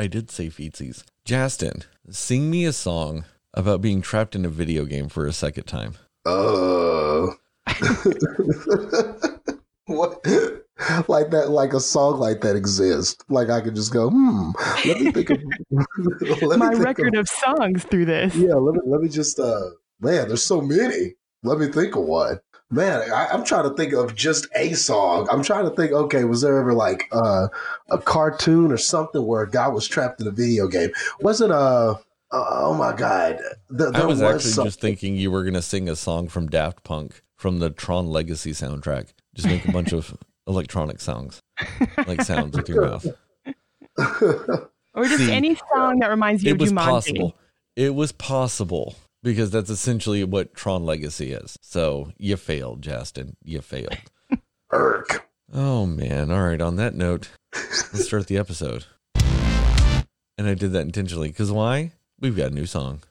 I did say feetsies. Justin, sing me a song about being trapped in a video game for a second time. Uh, what? Like that, like a song like that exists. Like I could just go, hmm. Let me think of let my think record of, of, songs through this. Yeah, let me let me just. uh Man, there's so many. Let me think of one. Man, I, am trying to think of just a song. I'm trying to think. Okay, was there ever like uh, a cartoon or something where a guy was trapped in a video game? Wasn't uh, uh oh my god! Th- I was, was actually something. just thinking you were gonna sing a song from Daft Punk from the Tron Legacy soundtrack. Just make a bunch of electronic songs, like sounds with your mouth, or just See, any song that reminds you it of was Jumanji. possible. It was possible because that's essentially what Tron Legacy is. So you failed, Justin. You failed. Irk. Oh man. All right. On that note, let's start the episode. And I did that intentionally because why? We've got a new song.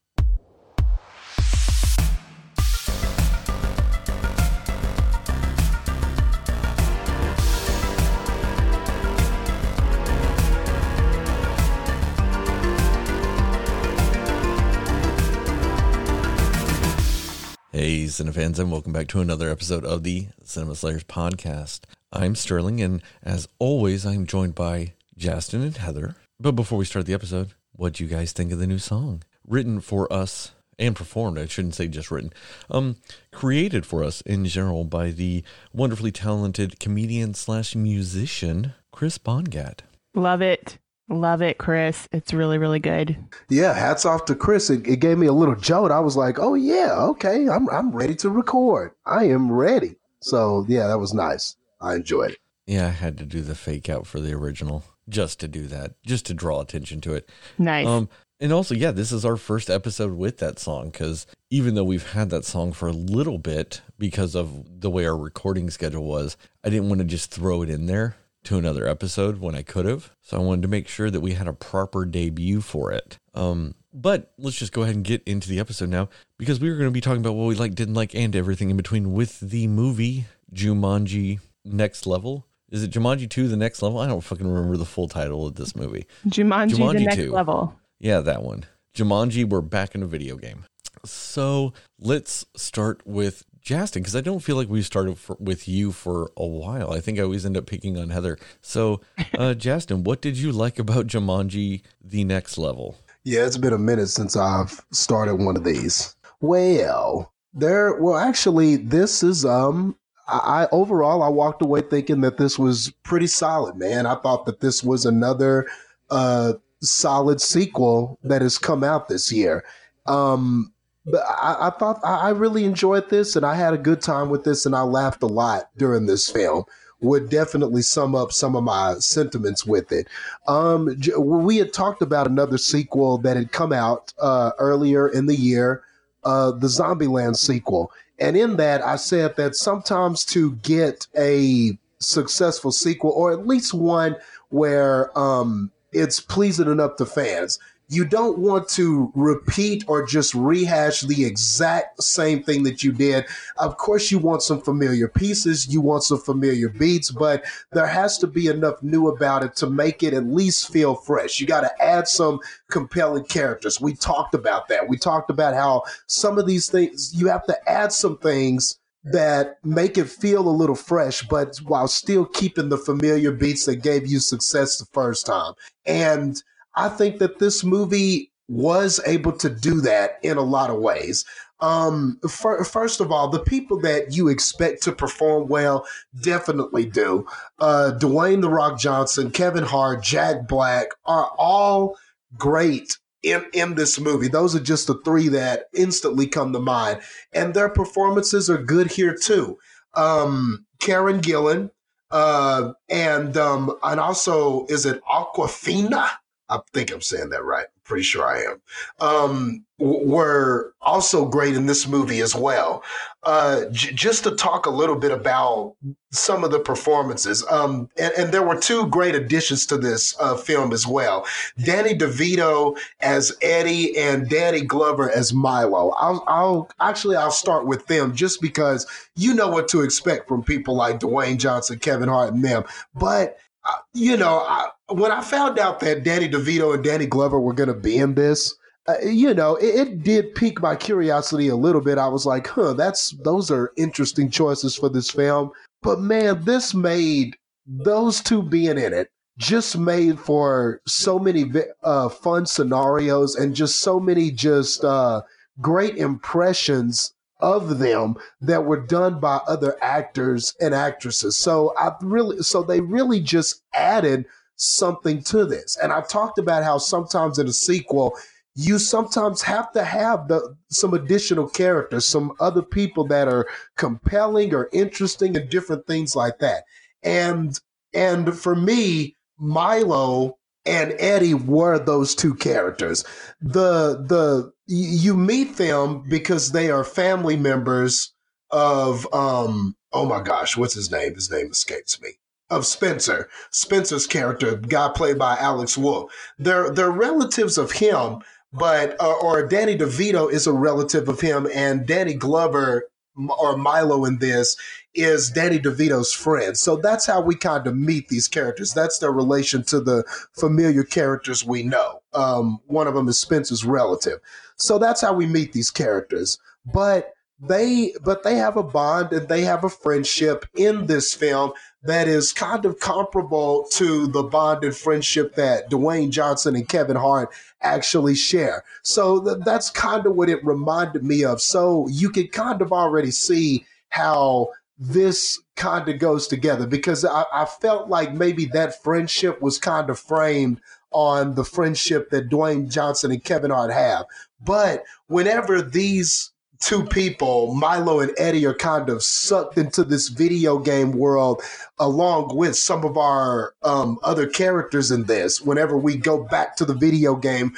Hey, Cinefans, and welcome back to another episode of the Cinema Slayers podcast. I'm Sterling, and as always, I'm joined by Justin and Heather. But before we start the episode, what do you guys think of the new song? Written for us and performed, I shouldn't say just written, um, created for us in general by the wonderfully talented comedian slash musician, Chris Bongat. Love it. Love it, Chris. It's really, really good. Yeah, hats off to Chris. It, it, gave me a little jolt. I was like, oh yeah, okay, I'm I'm ready to record. I am ready. So yeah, that was nice. I enjoyed it. Yeah, I had to do the fake out for the original just to do that, just to draw attention to it. Nice. Um, and also, yeah, this is our first episode with that song because even though we've had that song for a little bit because of the way our recording schedule was, I didn't want to just throw it in there to another episode when I could have. So I wanted to make sure that we had a proper debut for it. Um, but let's just go ahead and get into the episode now because we were going to be talking about what we like, didn't like, and everything in between with the movie Jumanji Next Level. Is it Jumanji 2 The Next Level? I don't fucking remember the full title of this movie. Jumanji, Jumanji The Next 2. Level. Yeah, that one. Jumanji, we're back in a video game. So let's start with Justin because I don't feel like we started for, with you for a while. I think I always end up picking on Heather. So, uh, Justin, what did you like about Jumanji: The Next Level? Yeah, it's been a minute since I've started one of these. Well, there. Well, actually, this is um. I, I overall I walked away thinking that this was pretty solid, man. I thought that this was another uh solid sequel that has come out this year. Um, but I, I thought I really enjoyed this and I had a good time with this and I laughed a lot during this film would definitely sum up some of my sentiments with it. Um, we had talked about another sequel that had come out uh, earlier in the year, uh, the Zombieland sequel. And in that, I said that sometimes to get a successful sequel, or at least one where um, it's pleasing enough to fans, you don't want to repeat or just rehash the exact same thing that you did. Of course, you want some familiar pieces, you want some familiar beats, but there has to be enough new about it to make it at least feel fresh. You got to add some compelling characters. We talked about that. We talked about how some of these things, you have to add some things that make it feel a little fresh, but while still keeping the familiar beats that gave you success the first time. And I think that this movie was able to do that in a lot of ways. Um, for, first of all, the people that you expect to perform well definitely do. Uh, Dwayne the Rock Johnson, Kevin Hart, Jack Black are all great in in this movie. Those are just the three that instantly come to mind, and their performances are good here too. Um, Karen Gillan, uh, and um, and also is it Awkwafina? I think I'm saying that right. Pretty sure I am. Um, were also great in this movie as well. Uh, j- just to talk a little bit about some of the performances, um, and, and, there were two great additions to this uh, film as well. Danny DeVito as Eddie and Danny Glover as Milo. I'll, I'll actually I'll start with them just because you know what to expect from people like Dwayne Johnson, Kevin Hart, and them. But uh, you know, I, when I found out that Danny DeVito and Danny Glover were going to be in this, uh, you know, it, it, did pique my curiosity a little bit. I was like, huh, that's those are interesting choices for this film. But man, this made those two being in it just made for so many uh, fun scenarios and just so many just uh, great impressions of them that were done by other actors and actresses. So I really, so they really just added something to this. And I've talked about how sometimes in a sequel, you sometimes have to have the some additional characters, some other people that are compelling or interesting and different things like that. And and for me, Milo and Eddie were those two characters. The the you meet them because they are family members of um oh my gosh, what's his name? His name escapes me. Of Spencer. Spencer's character, guy played by Alex Wolff. They're they're relatives of him, but uh, or Danny DeVito is a relative of him, and Danny Glover or Milo in this is Danny DeVito's friend. So that's how we kind of meet these characters. That's their relation to the familiar characters we know. Um, one of them is Spencer's relative. So that's how we meet these characters. But they but they have a bond and they have a friendship in this film that is kind of comparable to the bond and friendship that Dwayne Johnson and Kevin Hart actually share. So th- that's kind of what it reminded me of. So you can kind of already see how this kind of goes together because I, I felt like maybe that friendship was kind of framed on the friendship that Dwayne Johnson and Kevin Hart have. But whenever these two people, Milo and Eddie, are kind of sucked into this video game world along with some of our um, other characters in this. Whenever we go back to the video game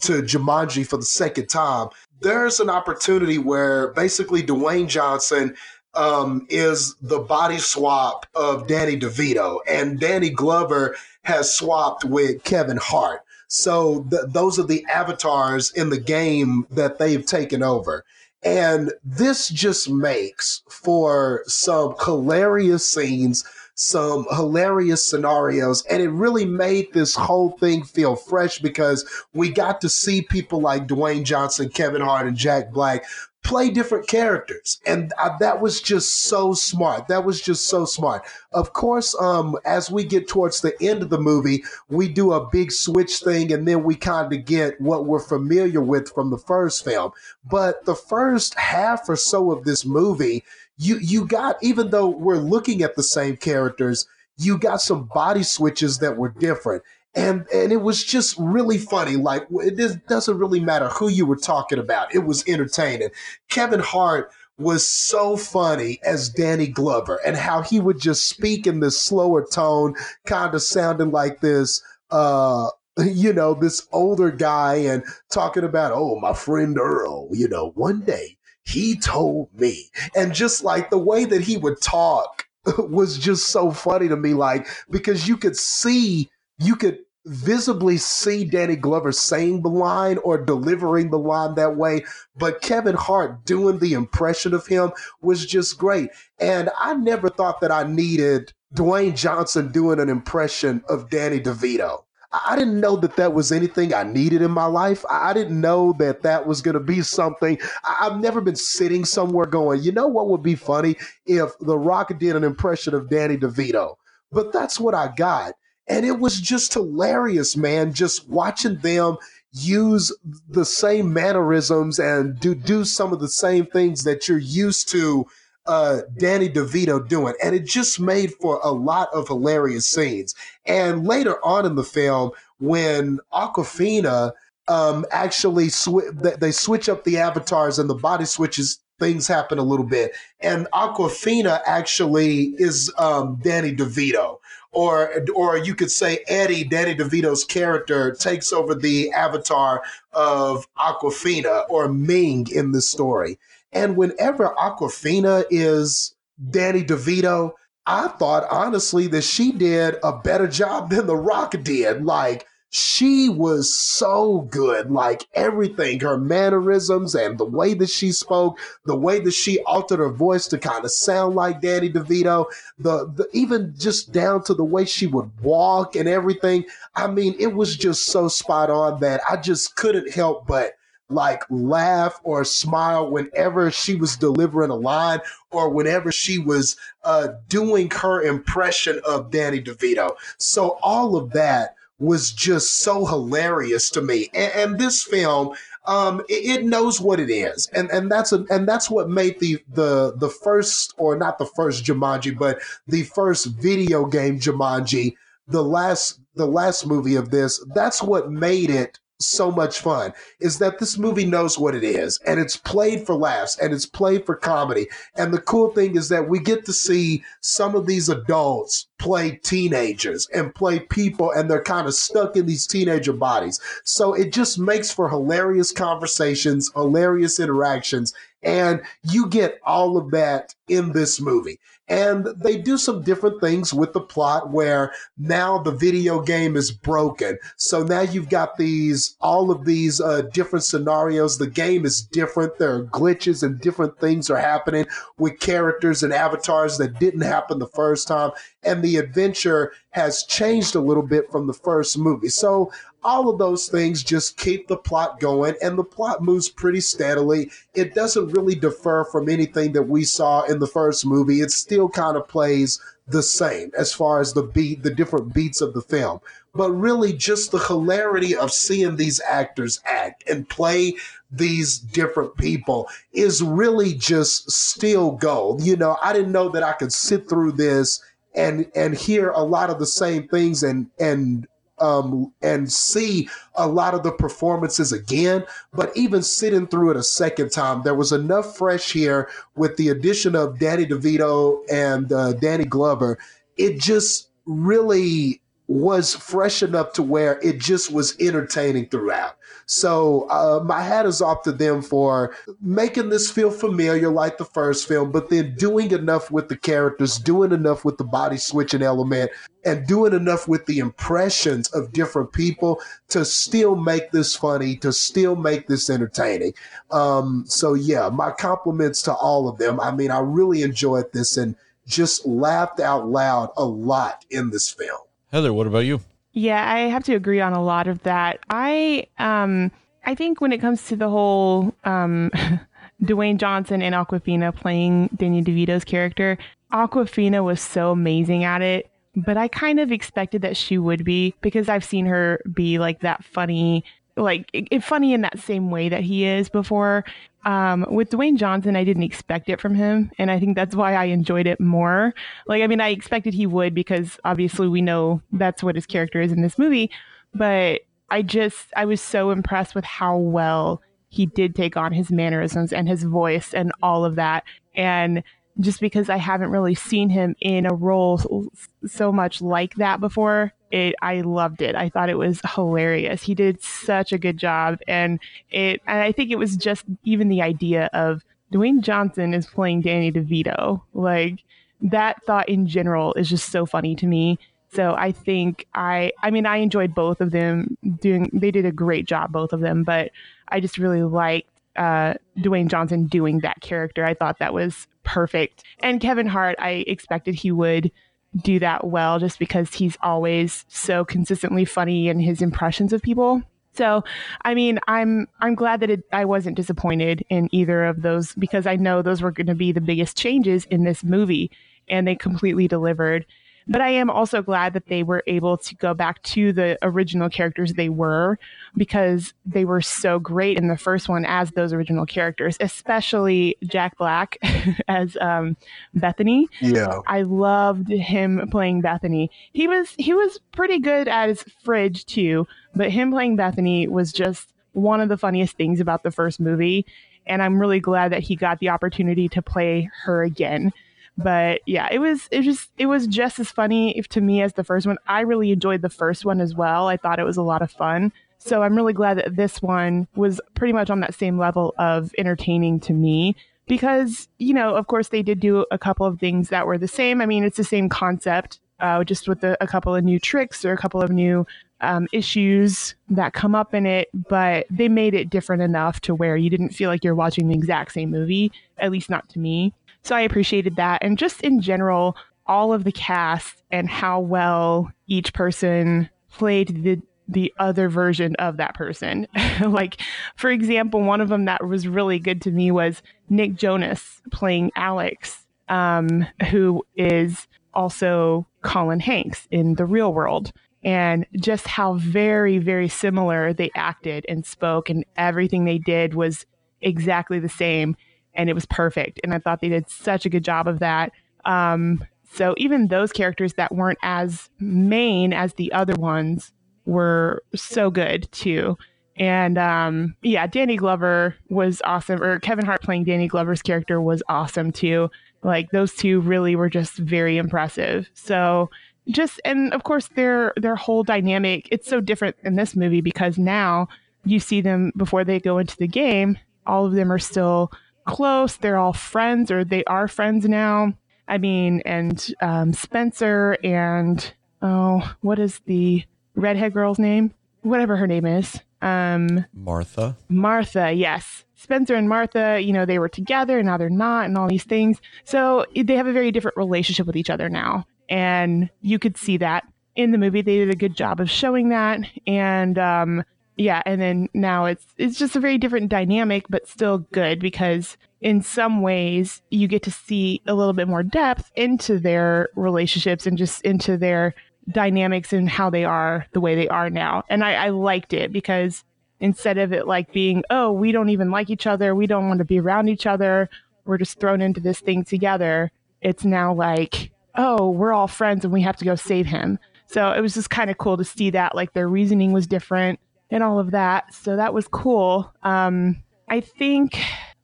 to Jumanji for the second time, there's an opportunity where basically Dwayne Johnson um, is the body swap of Danny DeVito, and Danny Glover has swapped with Kevin Hart. So th- those are the avatars in the game that they've taken over. And this just makes for some hilarious scenes, some hilarious scenarios. And it really made this whole thing feel fresh because we got to see people like Dwayne Johnson, Kevin Hart, and Jack Black play different characters. And uh, that was just so smart. That was just so smart. Of course um as we get towards the end of the movie we do a big switch thing and then we kind of get what we're familiar with from the first film. But the first half or so of this movie you you got even though we're looking at the same characters you got some body switches that were different and and it was just really funny. Like it doesn't really matter who you were talking about. It was entertaining. Kevin Hart was so funny as Danny Glover and how he would just speak in this slower tone, kind of sounding like this uh you know, this older guy and talking about, oh, my friend Earl, you know, one day he told me. And just like the way that he would talk was just so funny to me, like, because you could see you could visibly see Danny Glover saying the line or delivering the line that way, but Kevin Hart doing the impression of him was just great. And I never thought that I needed Dwayne Johnson doing an impression of Danny DeVito. I didn't know that that was anything I needed in my life. I didn't know that that was going to be something. I've never been sitting somewhere going, you know what would be funny if The Rock did an impression of Danny DeVito? But that's what I got. And it was just hilarious, man, just watching them use the same mannerisms and do do some of the same things that you're used to uh, Danny DeVito doing. And it just made for a lot of hilarious scenes. And later on in the film, when Awkwafina um, actually sw- they switch up the avatars and the body switches things happen a little bit. And Awkwafina actually is um, Danny DeVito or or you could say Eddie, Danny DeVito's character, takes over the avatar of Awkwafina or Ming in this story. And whenever Awkwafina is Danny DeVito, I thought honestly that she did a better job than The Rock did. Like she was so good. Like everything, her mannerisms and the way that she spoke, the way that she altered her voice to kind of sound like Danny DeVito, the, the even just down to the way she would walk and everything. I mean, it was just so spot on that I just couldn't help but like laugh or smile whenever she was delivering a line or whenever she was uh, doing her impression of Danny DeVito. So all of that was just so hilarious to me. And, and this film, um, it, it, knows what it is, and and that's a, and that's what made the the the first or not the first Jumanji, but the first video game Jumanji, the last the last movie of this. That's what made it so much fun is that this movie knows what it is and it's played for laughs and it's played for comedy. And the cool thing is that we get to see some of these adults play teenagers and play people and they're kind of stuck in these teenager bodies. So it just makes for hilarious conversations, hilarious interactions. And you get all of that in this movie. And they do some different things with the plot where now the video game is broken. So now you've got these, all of these uh, different scenarios. The game is different. There are glitches and different things are happening with characters and avatars that didn't happen the first time. And the adventure has changed a little bit from the first movie. So all of those things just keep the plot going and the plot moves pretty steadily. It doesn't really defer from anything that we saw in the first movie. It still kind of plays the same as far as the beat, the different beats of the film. But really just the hilarity of seeing these actors act and play these different people is really just still gold. You know, I didn't know that I could sit through this and and hear a lot of the same things and and um, and see a lot of the performances again. But even sitting through it a second time, there was enough fresh here with the addition of Danny DeVito and uh, Danny Glover. It just really was fresh enough to where it just was entertaining throughout. So uh, my hat is off to them for making this feel familiar like the first film, but then doing enough with the characters, doing enough with the body switching element, and doing enough with the impressions of different people to still make this funny, to still make this entertaining. Um, so yeah, my compliments to all of them. I mean, I really enjoyed this and just laughed out loud a lot in this film. Heather, what about you? Yeah, I have to agree on a lot of that. I um I think when it comes to the whole um Dwayne Johnson and Awkwafina playing Danny DeVito's character, Awkwafina was so amazing at it, but I kind of expected that she would be because I've seen her be like that funny like it, funny in that same way that he is before. Um, with Dwayne Johnson, I didn't expect it from him, and I think that's why I enjoyed it more. Like, I mean, I expected he would because obviously we know that's what his character is in this movie, but I just I was so impressed with how well he did take on his mannerisms and his voice and all of that, and just because I haven't really seen him in a role so much like that before, it I loved it. I thought it was hilarious. He did such a good job and it and I think it was just even the idea of Dwayne Johnson is playing Danny DeVito. Like that thought in general is just so funny to me. So I think I I mean I enjoyed both of them doing they did a great job both of them, but I just really liked uh, Dwayne Johnson doing that character. I thought that was perfect. And Kevin Hart, I expected he would do that well just because he's always so consistently funny in his impressions of people. So, I mean, I'm I'm glad that it, I wasn't disappointed in either of those because I know those were going to be the biggest changes in this movie, and they completely delivered. But I am also glad that they were able to go back to the original characters they were because they were so great in the first one as those original characters, especially Jack Black as um, Bethany. Yeah, I loved him playing Bethany. He was he was pretty good as Fridge too, but him playing Bethany was just one of the funniest things about the first movie. And I'm really glad that he got the opportunity to play her again but yeah, it was it just it was just as funny if to me as the first one. I really enjoyed the first one as well. I thought it was a lot of fun. So I'm really glad that this one was pretty much on that same level of entertaining to me because, you know, of course they did do a couple of things that were the same. I mean, it's the same concept, uh, just with a, a couple of new tricks or a couple of new um, issues that come up in it, but they made it different enough to where you didn't feel like you're watching the exact same movie, at least not to me. So I appreciated that. And just in general, all of the cast and how well each person played the the other version of that person. like, for example, one of them that was really good to me was Nick Jonas playing Alex, um, who is also Colin Hanks in the real world. And just how very, very similar they acted and spoke, and everything they did was exactly the same. And it was perfect. And I thought they did such a good job of that. Um, so even those characters that weren't as main as the other ones were so good too. And um, yeah, Danny Glover was awesome, or Kevin Hart playing Danny Glover's character was awesome too. Like those two really were just very impressive. So just and of course their their whole dynamic it's so different in this movie because now you see them before they go into the game all of them are still close they're all friends or they are friends now i mean and um, spencer and oh what is the redhead girl's name, whatever her name is. Um, Martha. Martha, yes. Spencer and Martha, you know, they were together and now they're not, and all these things. So they have a very different relationship with each other now. And you could see that in the movie. They did a good job of showing that. And um, yeah, and then now it's it's just a very different dynamic, but still good because in some ways you get to see a little bit more depth into their relationships and just into their dynamics and how they are the way they are now. And I, I liked it because instead of it like being, oh, we don't even like each other, we don't want to be around each other, we're just thrown into this thing together, it's now like, oh, we're all friends and we have to go save him. So it was just kind of cool to see that like their reasoning was different and all of that. So that was cool. Um, I think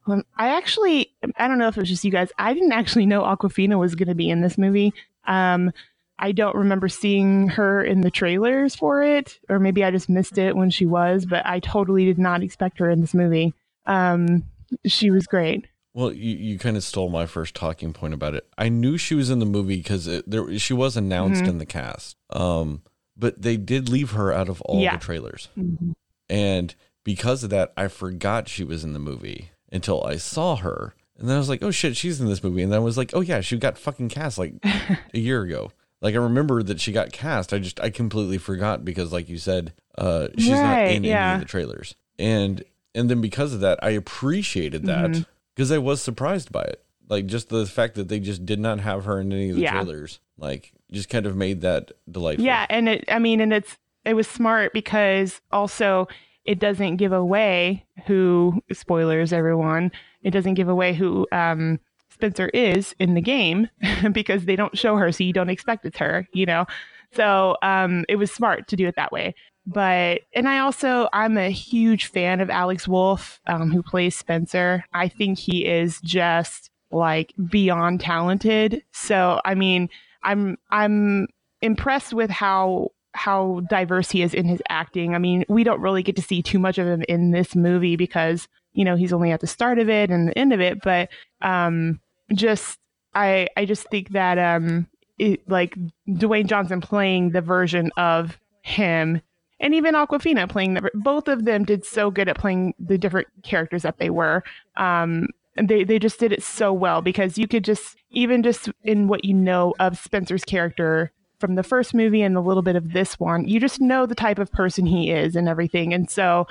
um, I actually, I don't know if it was just you guys, I didn't actually know Awkwafina was going to be in this movie. Um, I don't remember seeing her in the trailers for it, or maybe I just missed it when she was, but I totally did not expect her in this movie. Um, she was great. Well, you, you kind of stole my first talking point about it. I knew she was in the movie because there she was announced mm-hmm. in the cast, um, but they did leave her out of all yeah. the trailers, mm-hmm. and because of that, I forgot she was in the movie until I saw her, and then I was like, "Oh shit, she's in this movie," and then I was like, "Oh yeah, she got fucking cast like a year ago." Like I remember that she got cast. I just I completely forgot because like you said, uh she's right, not in yeah. any of the trailers. And and then because of that, I appreciated that because mm-hmm. I was surprised by it. Like just the fact that they just did not have her in any of the yeah. trailers. Like just kind of made that delightful. Yeah, and it I mean and it's it was smart because also it doesn't give away who spoilers everyone. It doesn't give away who um Spencer is in the game because they don't show her, so you don't expect it's her, you know? So um, it was smart to do it that way. But, and I also, I'm a huge fan of Alex Wolff, um, who plays Spencer. I think he is just like beyond talented. So, I mean, I'm, I'm impressed with how how diverse he is in his acting. I mean, we don't really get to see too much of him in this movie because, you know, he's only at the start of it and the end of it, but um just I I just think that um it, like Dwayne Johnson playing the version of him and even Awkwafina playing the both of them did so good at playing the different characters that they were. Um they, they just did it so well because you could just even just in what you know of Spencer's character from the first movie and a little bit of this one, you just know the type of person he is and everything. And so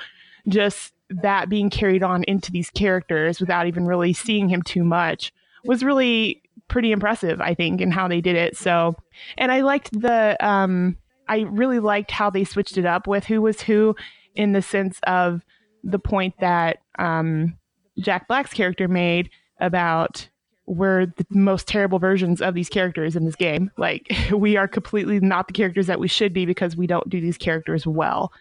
just that being carried on into these characters without even really seeing him too much was really pretty impressive, I think, in how they did it. So, and I liked the, um, I really liked how they switched it up with who was who in the sense of the point that um, Jack Black's character made about we're the most terrible versions of these characters in this game. Like, we are completely not the characters that we should be because we don't do these characters well.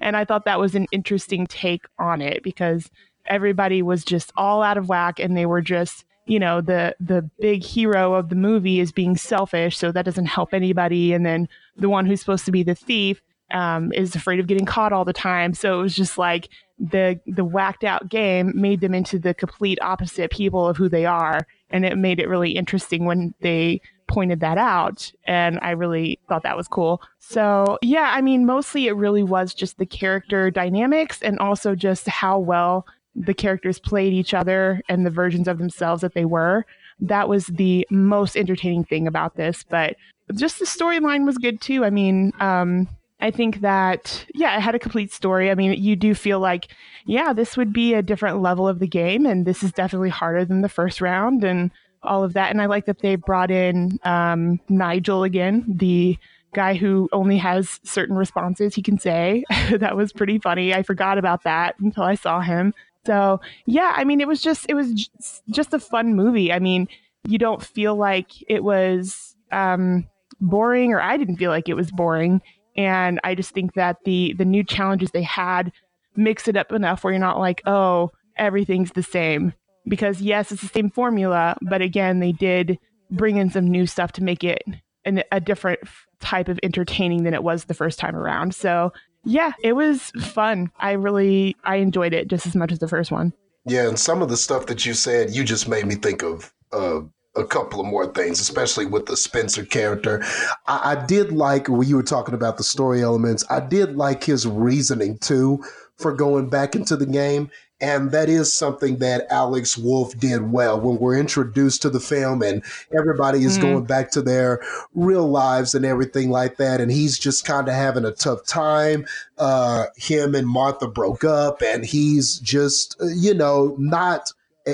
And I thought that was an interesting take on it because everybody was just all out of whack and they were just you know the the big hero of the movie is being selfish so that doesn't help anybody and then the one who's supposed to be the thief um, is afraid of getting caught all the time. So it was just like the the whacked out game made them into the complete opposite people of who they are, and it made it really interesting when they pointed that out and I really thought that was cool. So, yeah, I mean, mostly it really was just the character dynamics and also just how well the characters played each other and the versions of themselves that they were. That was the most entertaining thing about this, but just the storyline was good too. I mean, um, I think that, yeah, it had a complete story. I mean, you do feel like, yeah, this would be a different level of the game, and this is definitely harder than the first round. And all of that. And I like that they brought in um, Nigel again, the guy who only has certain responses he can say. that was pretty funny. I forgot about that until I saw him. So yeah, I mean, it was just it was just a fun movie. I mean, you don't feel like it was um, boring, or I didn't feel like it was boring. And I just think that the the new challenges they had mix it up enough where you're not like, oh, everything's the same because yes, it's the same formula, but again, they did bring in some new stuff to make it an, a different type of entertaining than it was the first time around. So yeah, it was fun. I really I enjoyed it just as much as the first one. Yeah, and some of the stuff that you said, you just made me think of uh, a couple of more things, especially with the Spencer character. I, I did like when you were talking about the story elements. I did like his reasoning too for going back into the game. And that is something that Alex Wolff did well when we're introduced to the film and everybody is mm. going back to their real lives and everything like that. And he's just kind of having a tough time. Uh, him and Martha broke up and he's just, uh, you know, not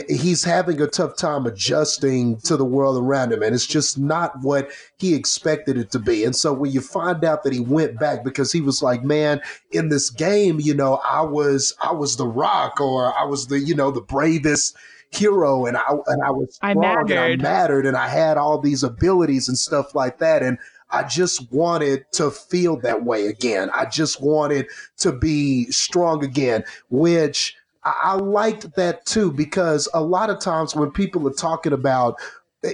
he's having a tough time adjusting to the world around him and it's just not what he expected it to be and so when you find out that he went back because he was like man in this game you know i was i was the rock or i was the you know the bravest hero and i and i was strong I mattered. and i mattered and i had all these abilities and stuff like that and I just wanted to feel that way again. I just wanted to be strong again, which I liked that too because a lot of times when people are talking about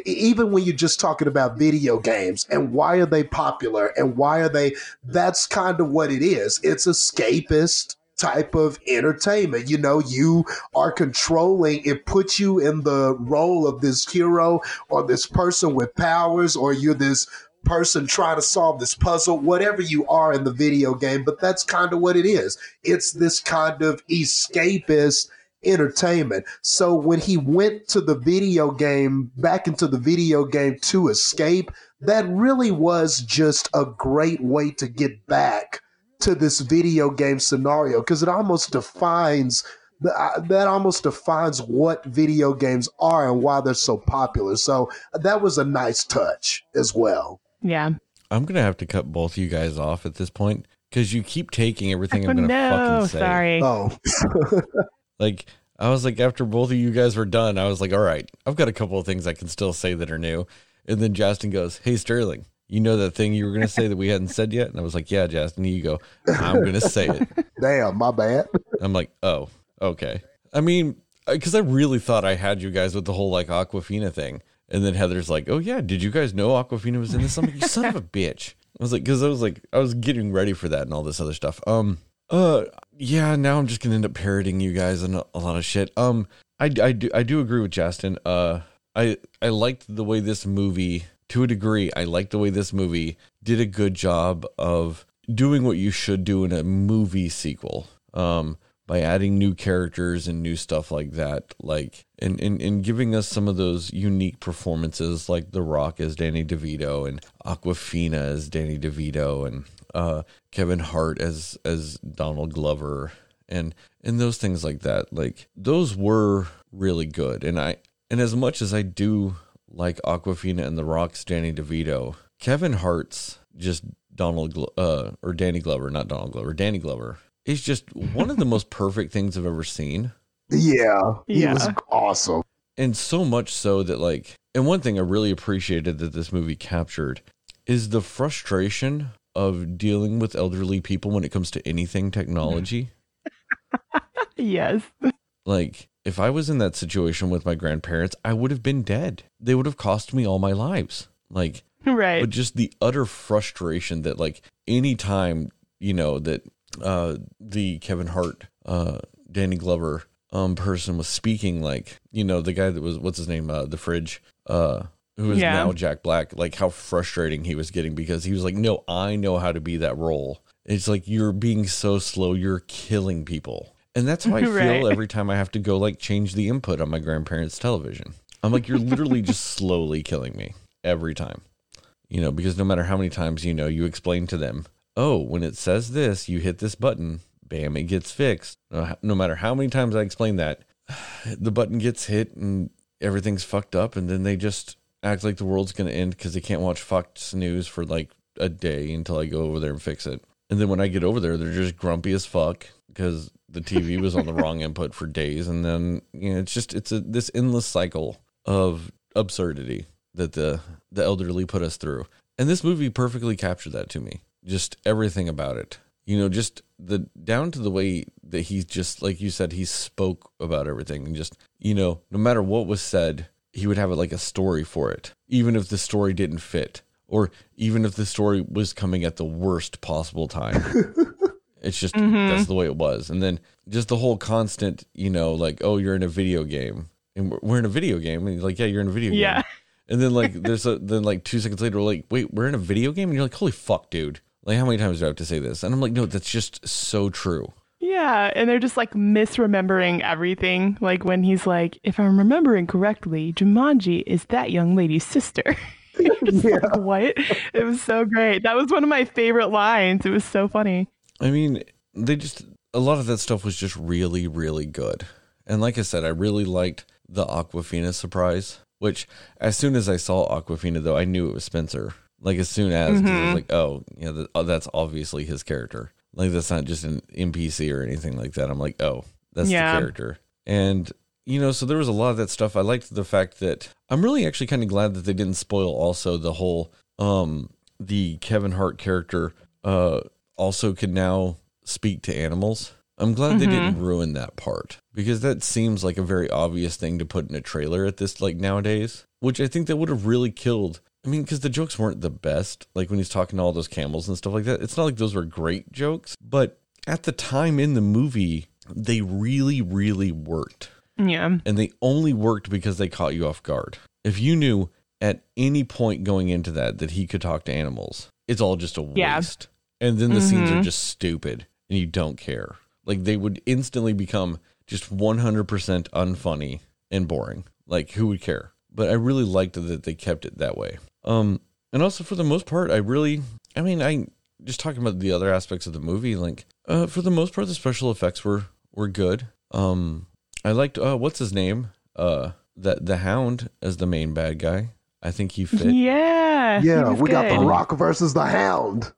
even when you're just talking about video games and why are they popular and why are they that's kind of what it is. It's escapist type of entertainment. You know you are controlling it puts you in the role of this hero or this person with powers or you're this person trying to solve this puzzle, whatever you are in the video game, but that's kind of what it is. It's this kind of escapist entertainment. So when he went to the video game, back into the video game to escape, that really was just a great way to get back to this video game scenario because it almost defines uh, that almost defines what video games are and why they're so popular. So that was a nice touch as well. Yeah. I'm gonna have to cut both of you guys off at this point because you keep taking everything oh, I'm gonna oh, no, fucking say. Sorry. Oh. like I was like, after both of you guys were done, I was like, all right, I've got a couple of things I can still say that are new. And then Justin goes, Hey Sterling, you know that thing you were gonna say that we hadn't said yet? And I was like, Yeah, Justin. You go, I'm gonna say it. Damn, my bad. I'm like, oh, okay. I mean, because I really thought I had you guys with the whole like Awkwafina thing. And then Heather's like, "Oh yeah, did you guys know Awkwafina was in this?" I'm like, "You son of a bitch!" I was like, because I was like, I was getting ready for that and all this other stuff. Um, uh, yeah. Now I'm just gonna end up parroting you guys and a, a lot of shit. Um, I, I do I do agree with Justin. Uh, I I liked the way this movie to a degree. I liked the way this movie did a good job of doing what you should do in a movie sequel. Um, by adding new characters and new stuff like that like and, and and giving us some of those unique performances like the rock as danny devito and Awkwafina as danny devito and uh, kevin hart as as donald glover and and those things like that like those were really good and i and as much as i do like Awkwafina and the rock's danny devito kevin hart's just donald uh or danny glover not donald glover danny glover is just one of the most perfect things I've ever seen. Yeah, he yeah. was awesome. And so much so that like and one thing I really appreciated that this movie captured is the frustration of dealing with elderly people when it comes to anything technology. yes. Like if I was in that situation with my grandparents, I would have been dead. They would have cost me all my lives. Like right. But just the utter frustration that like anytime you know that uh the Kevin Hart uh Danny Glover um person was speaking like you know the guy that was what's his name uh the fridge uh who is Yeah. now Jack Black like how frustrating he was getting because he was like no I know how to be that role. It's like you're being so slow. You're killing people. And that's how I feel Right. every time I have to go like change the input on my grandparents television. I'm like you're literally just slowly killing me every time. You know because no matter how many times you know you explain to them oh when it says this you hit this button bam it gets fixed. No, no matter how many times i explain that the button gets hit and everything's fucked up and then they just act like the world's going to end because they can't watch fox news for like a day until i go over there and fix it. And then when i get over there they're just grumpy as fuck because the tv was on the wrong input for days and then you know it's just it's a this endless cycle of absurdity that the the elderly put us through. And this movie perfectly captured that to me. Just everything about it. You know just the down to the way that he just like you said he spoke about everything and just you know no matter what was said he would have it like a story for it even if the story didn't fit or even if the story was coming at the worst possible time. It's just mm-hmm. that's the way it was. And then just the whole constant you know like oh you're in a video game. And we're, we're in a video game. And he's like yeah you're in a video game. Yeah. and then like there's a then like two seconds later we're like wait we're in a video game? And you're like holy fuck dude like how many times do I have to say this and I'm like no that's just so true Yeah, and they're just like misremembering everything. Like when he's like, if I'm remembering correctly, Jumanji is that young lady's sister. Just like, what? It was so great. That was one of my favorite lines. It was so funny. I mean, they just a lot of that stuff was just really, really good. And like I said, I really liked the Awkwafina surprise. Which, as soon as I saw Awkwafina, though, I knew it was Spencer. Like as soon as was like, oh, yeah, th- oh, that's obviously his character. Like that's not just an NPC or anything like that. I'm like, oh, that's Yeah. the character. And you know, so there was a lot of that stuff. I liked the fact that I'm really actually kind of glad that they didn't spoil also the whole um the Kevin Hart character uh also can now speak to animals. I'm glad they didn't ruin that part because that seems like a very obvious thing to put in a trailer at this like nowadays, which I think that would have really killed. I mean, because the jokes weren't the best. Like when he's talking to all those camels and stuff like that, it's not like those were great jokes, but at the time in the movie, they really, really worked Yeah. and they only worked because they caught you off guard. If you knew at any point going into that that he could talk to animals, it's all just a Yeah. waste. And then the scenes Mhm. are just stupid and you don't care. Like they would instantly become just 100% unfunny and boring. Like who would care? But I really liked that they kept it that way. Um and also for the most part I really I mean I just talking about the other aspects of the movie like uh for the most part the special effects were were good. Um I liked uh what's his name? Uh that the hound as the main bad guy. I think he fit. Yeah. Yeah, was we got the. Rock versus the Hound.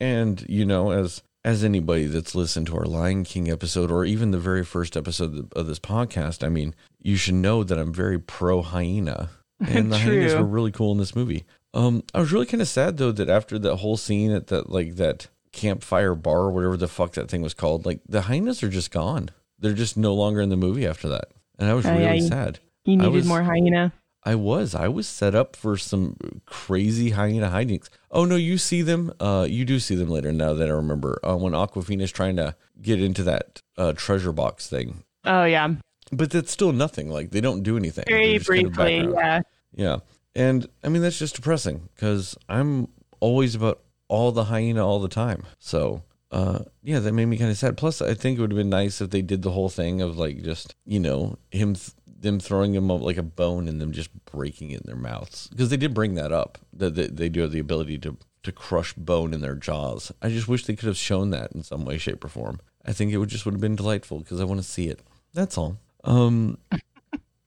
And you know, as as anybody that's listened to our Lion King episode or even the very first episode of this podcast, I mean, you should know that I'm very pro hyena, and the hyenas were really cool in this movie. Um, I was really kind of sad though that after that whole scene at that like that campfire bar or whatever the fuck that thing was called, like the hyenas are just gone. They're just no longer in the movie after that, and I was Oh, really yeah, sad. You needed was- more hyena. I was. I was set up for some crazy hyena hijinks. Oh no, you see them. Uh, you do see them later. Now that I remember, uh, when Awkwafina's trying to get into that uh, treasure box thing, Oh yeah. But that's still nothing. Like they don't do anything. Very just kind of briefly. Yeah. Yeah, and I mean that's just depressing because I'm always about all the hyena all the time. So. Uh, yeah, that made me kind of sad. Plus, I think it would have been nice if they did the whole thing of like just you know him th- them throwing him up like a bone and them just breaking it in their mouths because they did bring that up that they, they do have the ability to to crush bone in their jaws. I just wish they could have shown that in some way, shape, or form. I think it would just would have been delightful because I want to see it. That's all. Um,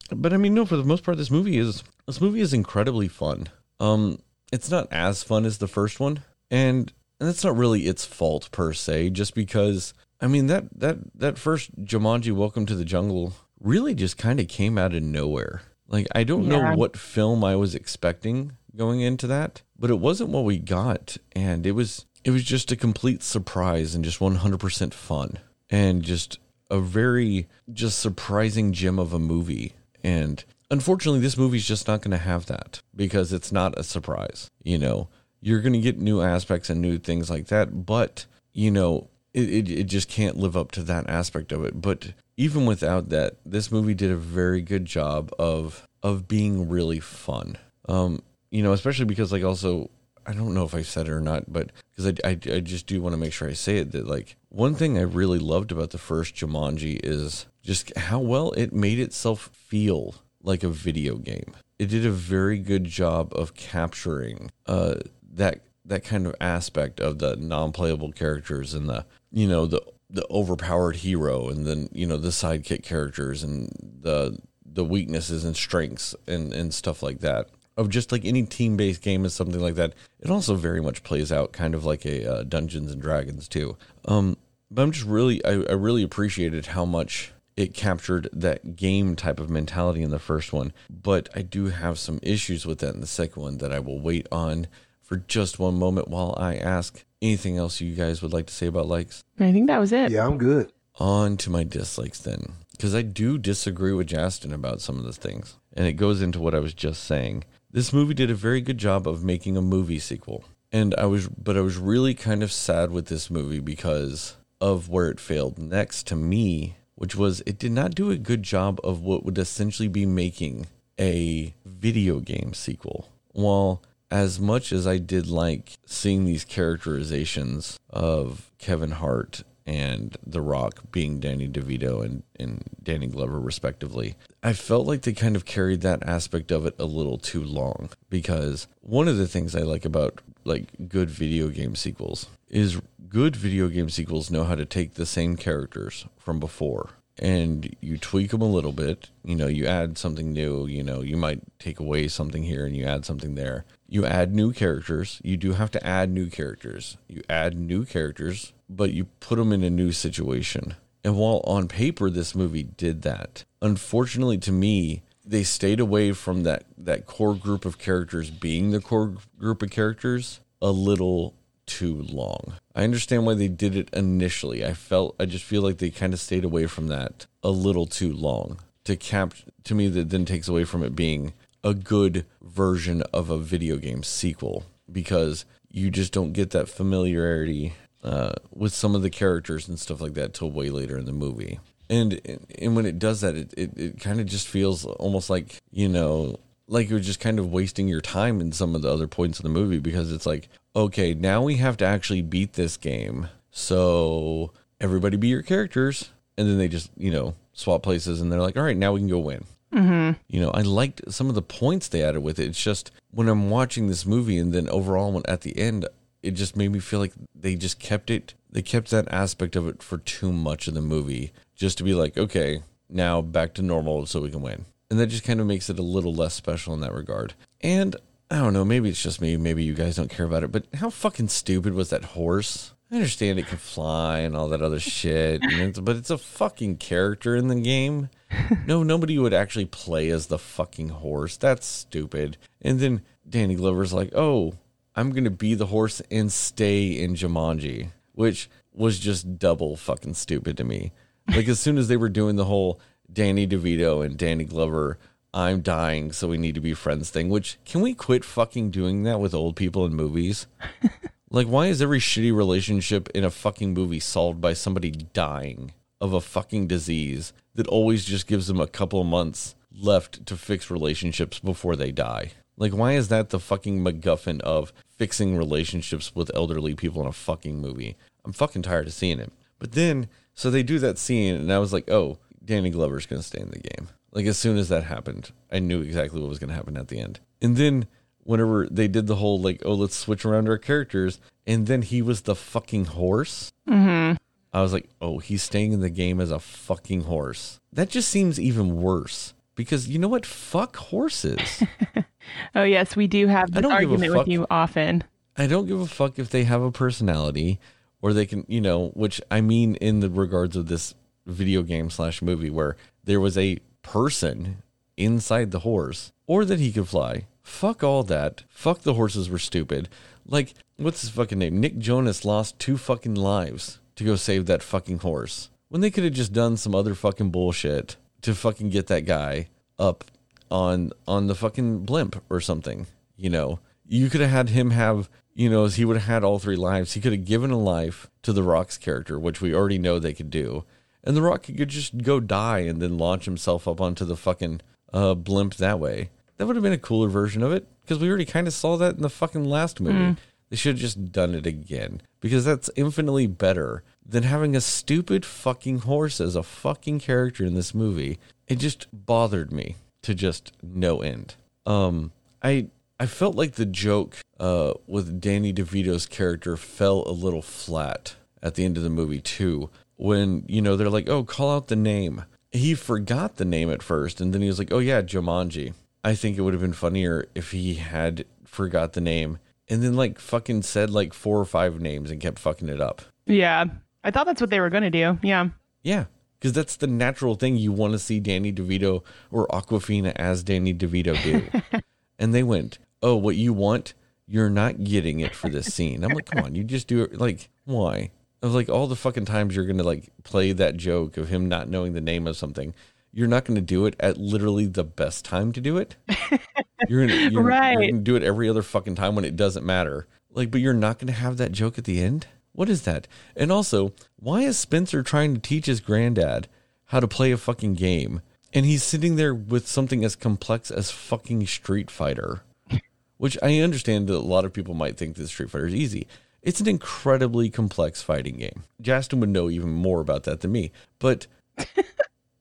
but I mean, no, for the most part, this movie is this movie is incredibly fun. Um, it's not as fun as the first one, and and that's not really its fault per se. Just because I mean that that that first Jumanji Welcome to the Jungle really just kind of came out of nowhere. Like I don't know what film I was expecting going into that, but it wasn't what we got, and it was it was just a complete surprise and just 100% fun and just a very just surprising gem of a movie. And unfortunately, this movie's just not going to have that because it's not a surprise. You know, you're going to get new aspects and new things like that, but you know, it, it, it just can't live up to that aspect of it. But even without that, this movie did a very good job of of being really fun. Um, you know, especially because like also I don't know if I said it or not, but because I, I, I just do want to make sure I say it that like one thing I really loved about the first Jumanji is just how well it made itself feel like a video game. It did a very good job of capturing uh, that that kind of aspect of the non-playable characters and the you know the the overpowered hero and then you know the sidekick characters and the the weaknesses and strengths and and stuff like that of just like any team-based game is something like that it also very much plays out kind of like a uh, dungeons and dragons too um but i'm just really I, I really appreciated how much it captured that game type of mentality in the first one but i do have some issues with that in the second one that i will wait on for just one moment while I ask anything else you guys would like to say about likes. I think that was it. Yeah, I'm good. On to my dislikes then, because I do disagree with Justin about some of the things, and it goes into what I was just saying. This movie did a very good job of making a movie sequel, and I was, but I was really kind of sad with this movie because of where it failed next to me, which was it did not do a good job of what would essentially be making a video game sequel. While as much as I did like seeing these characterizations of Kevin Hart and The Rock being Danny DeVito and, and Danny Glover, respectively, I felt like they kind of carried that aspect of it a little too long. Because one of the things I like about like good video game sequels is good video game sequels know how to take the same characters from before and you tweak them a little bit. You know, you add something new. You know, you might take away something here and you add something there. You add new characters. You do have to add new characters. You add new characters, but you put them in a new situation. And while on paper this movie did that, unfortunately to me, they stayed away from that that core group of characters being the core group of characters a little too long. I understand why they did it initially. I felt I just feel like they kind of stayed away from that a little too long. To cap to me that then takes away from it being a good version of a video game sequel because you just don't get that familiarity uh, with some of the characters and stuff like that till way later in the movie. And and when it does that, it, it, it kind of just feels almost like, you know, like you're just kind of wasting your time in some of the other points of the movie because it's like, okay, now we have to actually beat this game. So everybody be your characters. And then they just, you know, swap places and they're like, all right, now we can go win. Mm-hmm. You know, I liked some of the points they added with it. It's just when I'm watching this movie and then overall at the end, it just made me feel like they just kept it, they kept that aspect of it for too much of the movie just to be like, okay, now back to normal so we can win. And that just kind of makes it a little less special in that regard. And I don't know, maybe it's just me, maybe you guys don't care about it, but how fucking stupid was that horse? I understand it can fly and all that other shit, it's, but it's a fucking character in the game. No, nobody would actually play as the fucking horse. That's stupid. And then Danny Glover's like, oh, I'm going to be the horse and stay in Jumanji, which was just double fucking stupid to me. Like, as soon as they were doing the whole Danny DeVito and Danny Glover, I'm dying, so we need to be friends thing, which can we quit fucking doing that with old people in movies? like, why is every shitty relationship in a fucking movie solved by somebody dying of a fucking disease that always just gives them a couple months left to fix relationships before they die? Like, why is that the fucking MacGuffin of fixing relationships with elderly people in a fucking movie? I'm fucking tired of seeing it. But then, so they do that scene, and I was like, oh, Danny Glover's to stay in the game. Like as soon as that happened, I knew exactly what was to happen at the end. And then whenever they did the whole like, oh, let's switch around our characters, and then he was the fucking horse. Mm-hmm. I was like, oh, he's staying in the game as a fucking horse. That just seems even worse because you know what? Fuck horses. oh yes, we do have this argument with you often. I don't give a fuck if they have a personality or they can, you know, which I mean in the regards of this video game slash movie where there was a person inside the horse or that he could fly. Fuck all that. Fuck the horses were stupid. Like, what's his fucking name? Nick Jonas lost two fucking lives to go save that fucking horse. When they could have just done some other fucking bullshit to fucking get that guy up on on the fucking blimp or something, you know. You could have had him have you know, he would have had all three lives. He could have given a life to The Rock's character, which we already know they could do. And The Rock could just go die and then launch himself up onto the fucking uh, blimp that way. That would have been a cooler version of it because we already kind of saw that in the fucking last movie. They should have just done it again because that's infinitely better than having a stupid fucking horse as a fucking character in this movie. It just bothered me to just no end. Um, I I felt like the joke uh, with Danny DeVito's character fell a little flat at the end of the movie too. When you know they're like, "Oh, call out the name." He forgot the name at first, and then he was like, "Oh yeah, Jumanji." I think it would have been funnier if he had forgot the name and then like fucking said like four or five names and kept fucking it up. Yeah. I thought that's what they were going to do. Yeah. Yeah, because that's the natural thing you want to see Danny DeVito or Awkwafina as Danny DeVito do. and they went, "Oh, what you want? You're not getting it for this scene." I'm like, "Come on, you just do it. Like, why?" Of like all the fucking times you're gonna like play that joke of him not knowing the name of something. You're not going to do it at literally the best time to do it. You're you're, Right. gonna do it every other fucking time when it doesn't matter. Like, but you're not gonna have that joke at the end. What is that? And also, why is Spencer trying to teach his granddad how to play a fucking game, and he's sitting there with something as complex as fucking Street Fighter? Which I understand that a lot of people might think that Street Fighter is easy. It's an incredibly complex fighting game. Justin would know even more about that than me. But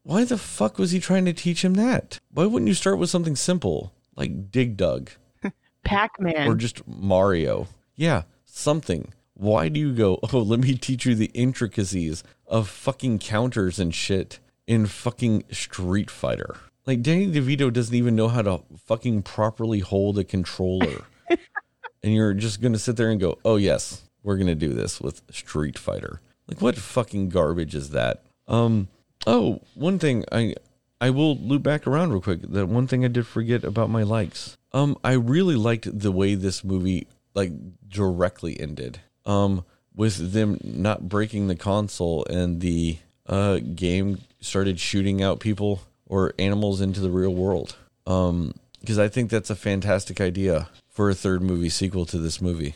why the fuck was he trying to teach him that? Why wouldn't you start with something simple like Dig Dug Pac Man. or just Mario? Yeah, something. Why do you go, oh, let me teach you the intricacies of fucking counters and shit in fucking Street Fighter? Like, Danny DeVito doesn't even know how to fucking properly hold a controller. and you're just going to sit there and go, oh, yes, we're going to do this with Street Fighter. Like, what fucking garbage is that? Um, oh, one thing I. I will loop back around real quick. That one thing I did forget about my likes. Um, I really liked the way this movie like directly ended. Um, with them not breaking the console and the uh game started shooting out people or animals into the real world. Um, because I think that's a fantastic idea for a third movie sequel to this movie.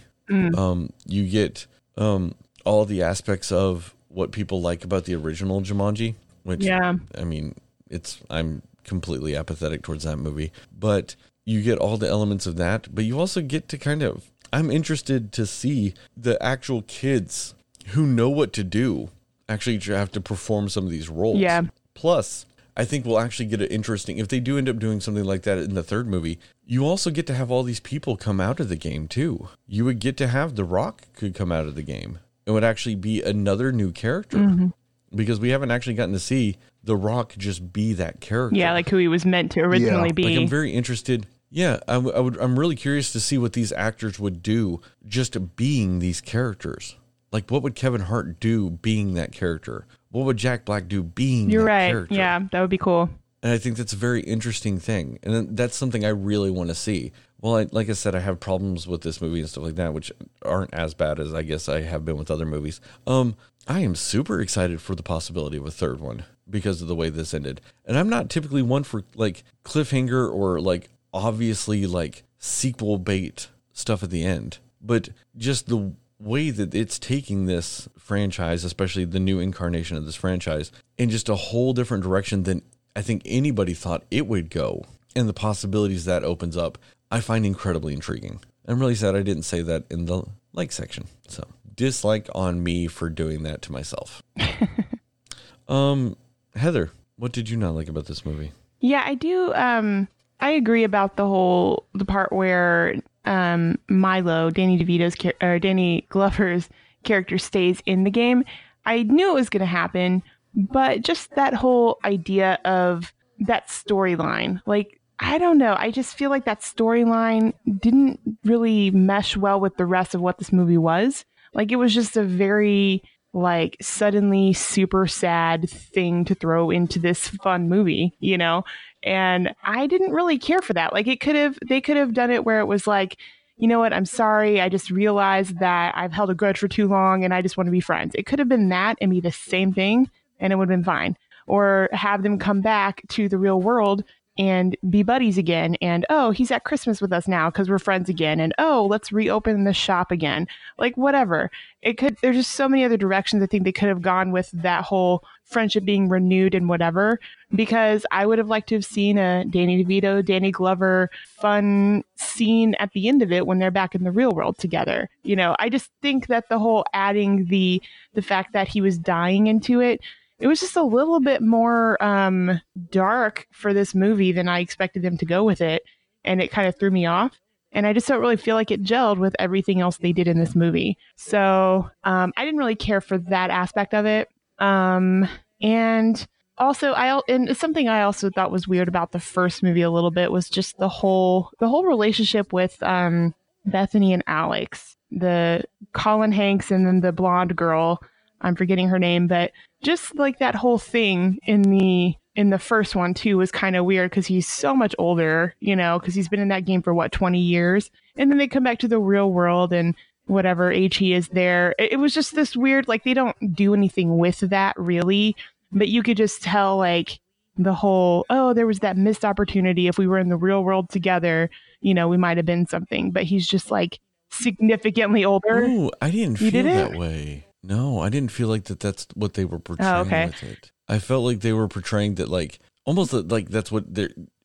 Um, you get um all the aspects of what people like about the original Jumanji, which Yeah. I mean, it's I'm completely apathetic towards that movie, but you get all the elements of that, but you also get to kind of I'm interested to see the actual kids who know what to do actually have to perform some of these roles. Yeah. Plus, I think we'll actually get an interesting if they do end up doing something like that in the third movie. You also get to have all these people come out of the game too. You would get to have The Rock could come out of the game. It would actually be another new character mm-hmm. Because we haven't actually gotten to see The Rock just be that character. Yeah, like who he was meant to originally Yeah. be. Like I'm very interested. Yeah, I, w- I would. I'm really curious to see what these actors would do just being these characters. Like, what would Kevin Hart do being that character? What would Jack Black do being? You're that right. Character? Yeah, that would be cool. And I think that's a very interesting thing, and that's something I really want to see. Well, I, like I said, I have problems with this movie and stuff like that, which aren't as bad as I guess I have been with other movies. Um, I am super excited for the possibility of a third one because of the way this ended, and I'm not typically one for like cliffhanger or like obviously like sequel bait stuff at the end, but just the way that it's taking this franchise, especially the new incarnation of this franchise, in just a whole different direction than I think anybody thought it would go, and the possibilities that opens up, I find incredibly intriguing. I'm really sad I didn't say that in the like section. So dislike on me for doing that to myself. um, Heather, what did you not like about this movie? Yeah, I do. Um, I agree about the whole the part where um, Milo, Danny DeVito's char- or Danny Glover's character stays in the game. I knew it was going to happen, but just that whole idea of that storyline, like I don't know, I just feel like that storyline didn't really mesh well with the rest of what this movie was. Like it was just a very like suddenly super sad thing to throw into this fun movie, you know? And I didn't really care for that. Like it could have they could have done it where it was like, you know what, I'm sorry, I just realized that I've held a grudge for too long and I just want to be friends. It could have been that and be the same thing and it would have been fine. Or have them come back to the real world and be buddies again and oh he's at christmas with us now because we're friends again and oh let's reopen the shop again. Like whatever. It could there's just so many other directions i think they could have gone with that whole friendship being renewed and whatever because i would have liked to have seen a danny devito danny glover fun scene at the end of it when they're back in the real world together. You know i just think that the whole adding the the fact that he was dying into it it was just a little bit more um, dark for this movie than I expected them to go with it, and it kind of threw me off. And I just don't really feel like it gelled with everything else they did in this movie. So um, I didn't really care for that aspect of it. Um, and also, I and something I also thought was weird about the first movie a little bit was just the whole the whole relationship with um, Bethany and Alex, the Colin Hanks, and then the blonde girl. I'm forgetting her name, but just like that whole thing in the in the first one too was kind of weird because he's so much older, you know, because he's been in that game for what 20 years, and then they come back to the real world and whatever age he is there. It, it was just this weird, like they don't do anything with that really, but you could just tell like the whole oh there was that missed opportunity if we were in the real world together, you know, we might have been something, but he's just like significantly older. Ooh, I didn't you feel didn't? that way. No, I didn't feel like that. That's what they were portraying oh, okay. with it. I felt like they were portraying that like almost like that's what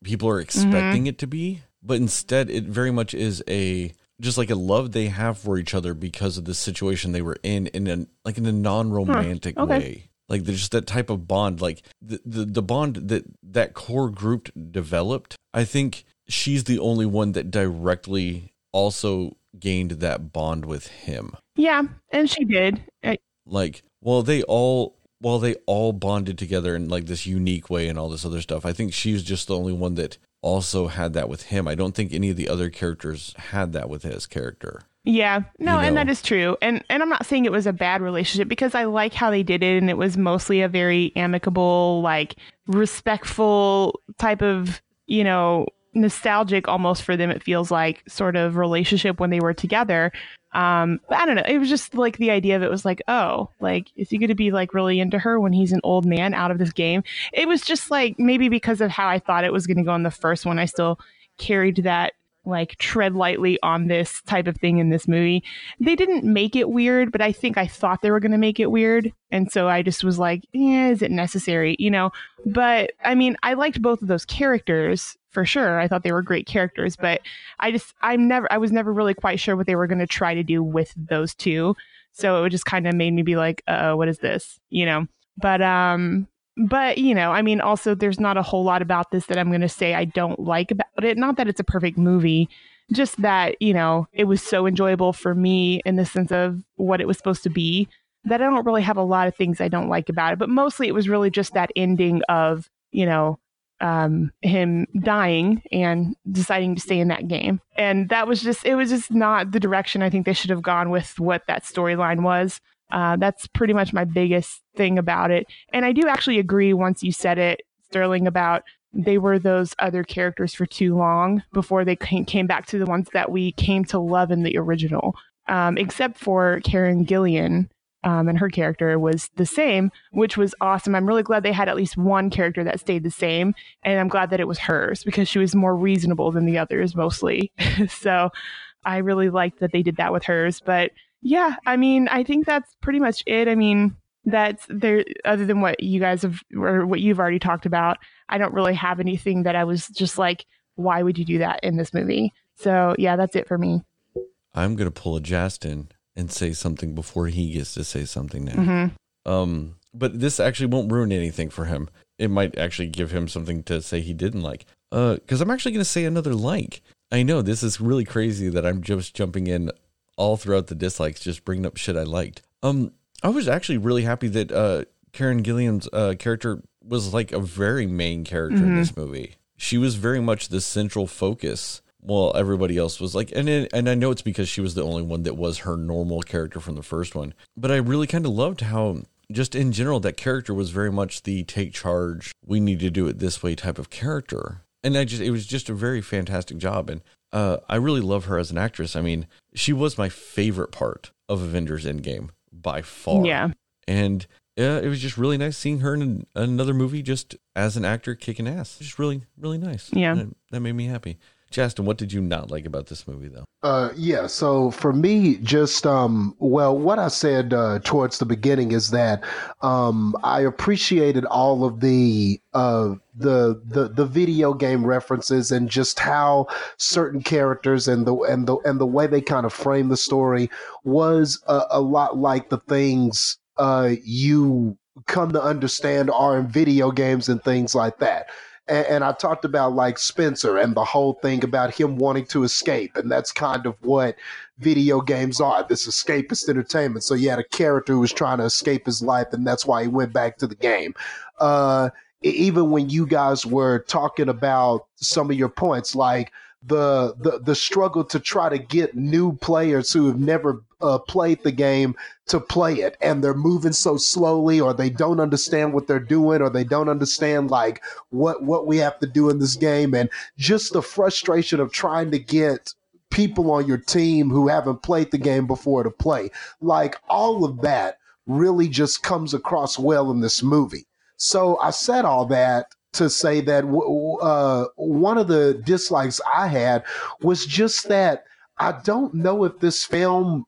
people are expecting mm-hmm. it to be, but instead it very much is a just like a love they have for each other because of the situation they were in in a like in a non-romantic huh. okay. way like there's just that type of bond like the, the the bond that that core group developed i think she's the only one that directly also gained that bond with him yeah, and she did. I- like, well, they all while they all bonded together in like this unique way and all this other stuff. I think she's just the only one that also had that with him. I don't think any of the other characters had that with his character. Yeah. No, you know? and that is true. And and I'm not saying it was a bad relationship because I like how they did it and it was mostly a very amicable, like respectful type of, you know, nostalgic almost for them it feels like sort of relationship when they were together um, but I don't know. It was just like the idea of it was like, oh, like, is he going to be like really into her when he's an old man out of this game? It was just like maybe because of how I thought it was going to go in the first one, I still carried that like tread lightly on this type of thing in this movie. They didn't make it weird, but I think I thought they were going to make it weird. And so I just was like, yeah, is it necessary? You know? But I mean, I liked both of those characters for sure. I thought they were great characters, but I just, I'm never, I was never really quite sure what they were going to try to do with those two. So it just kind of made me be like, oh, what is this? You know? But, um, but you know i mean also there's not a whole lot about this that i'm going to say i don't like about it not that it's a perfect movie just that you know it was so enjoyable for me in the sense of what it was supposed to be that i don't really have a lot of things i don't like about it but mostly it was really just that ending of you know um, him dying and deciding to stay in that game and that was just it was just not the direction i think they should have gone with what that storyline was uh, that's pretty much my biggest thing about it. And I do actually agree once you said it, Sterling, about they were those other characters for too long before they came back to the ones that we came to love in the original. Um, except for Karen Gillan, um, and her character was the same, which was awesome. I'm really glad they had at least one character that stayed the same, and I'm glad that it was hers because she was more reasonable than the others mostly. so I really liked that they did that with hers. But yeah, I mean, I think that's pretty much it. I mean, that's there other than what you guys have or what you've already talked about. I don't really have anything that I was just like, why would you do that in this movie? So yeah, that's it for me. I'm gonna pull a Justin and say something before he gets to say something now. Mm-hmm. Um, but this actually won't ruin anything for him. It might actually give him something to say he didn't like. Uh, because I'm actually gonna say another like. I know this is really crazy that I'm just jumping in all throughout the dislikes, just bringing up shit I liked. Um, I was actually really happy that uh, Karen Gillan's uh, character was like a very main character mm-hmm. in this movie. She was very much the central focus while everybody else was like and it, and I know it's because she was the only one that was her normal character from the first one. But I really kind of loved how just in general that character was very much the take charge, we need to do it this way type of character. And I just it was just a very fantastic job and uh, I really love her as an actress. I mean, she was my favorite part of Avengers Endgame by far. Yeah. And yeah, it was just really nice seeing her in another movie just as an actor kicking ass. Just really, really nice. Yeah. That, that made me happy. Justin, what did you not like about this movie, though? Uh, yeah. So for me, just um, well, what I said uh, towards the beginning is that um, I appreciated all of the uh, the the the video game references and just how certain characters and the and the and the way they kind of frame the story was a, a lot like the things uh, you come to understand are in video games and things like that and, and I talked about like Spencer and the whole thing about him wanting to escape, and that's kind of what video games are this escapist entertainment. So you had a character who was trying to escape his life, and that's why he went back to the game. Uh, even when you guys were talking about some of your points, like the the the struggle to try to get new players who have never uh, played the game to play it and they're moving so slowly or they don't understand what they're doing or they don't understand like what what we have to do in this game and just the frustration of trying to get people on your team who haven't played the game before to play. Like all of that really just comes across well in this movie. So i said all that to say that uh, one of the dislikes I had was just that I don't know if this film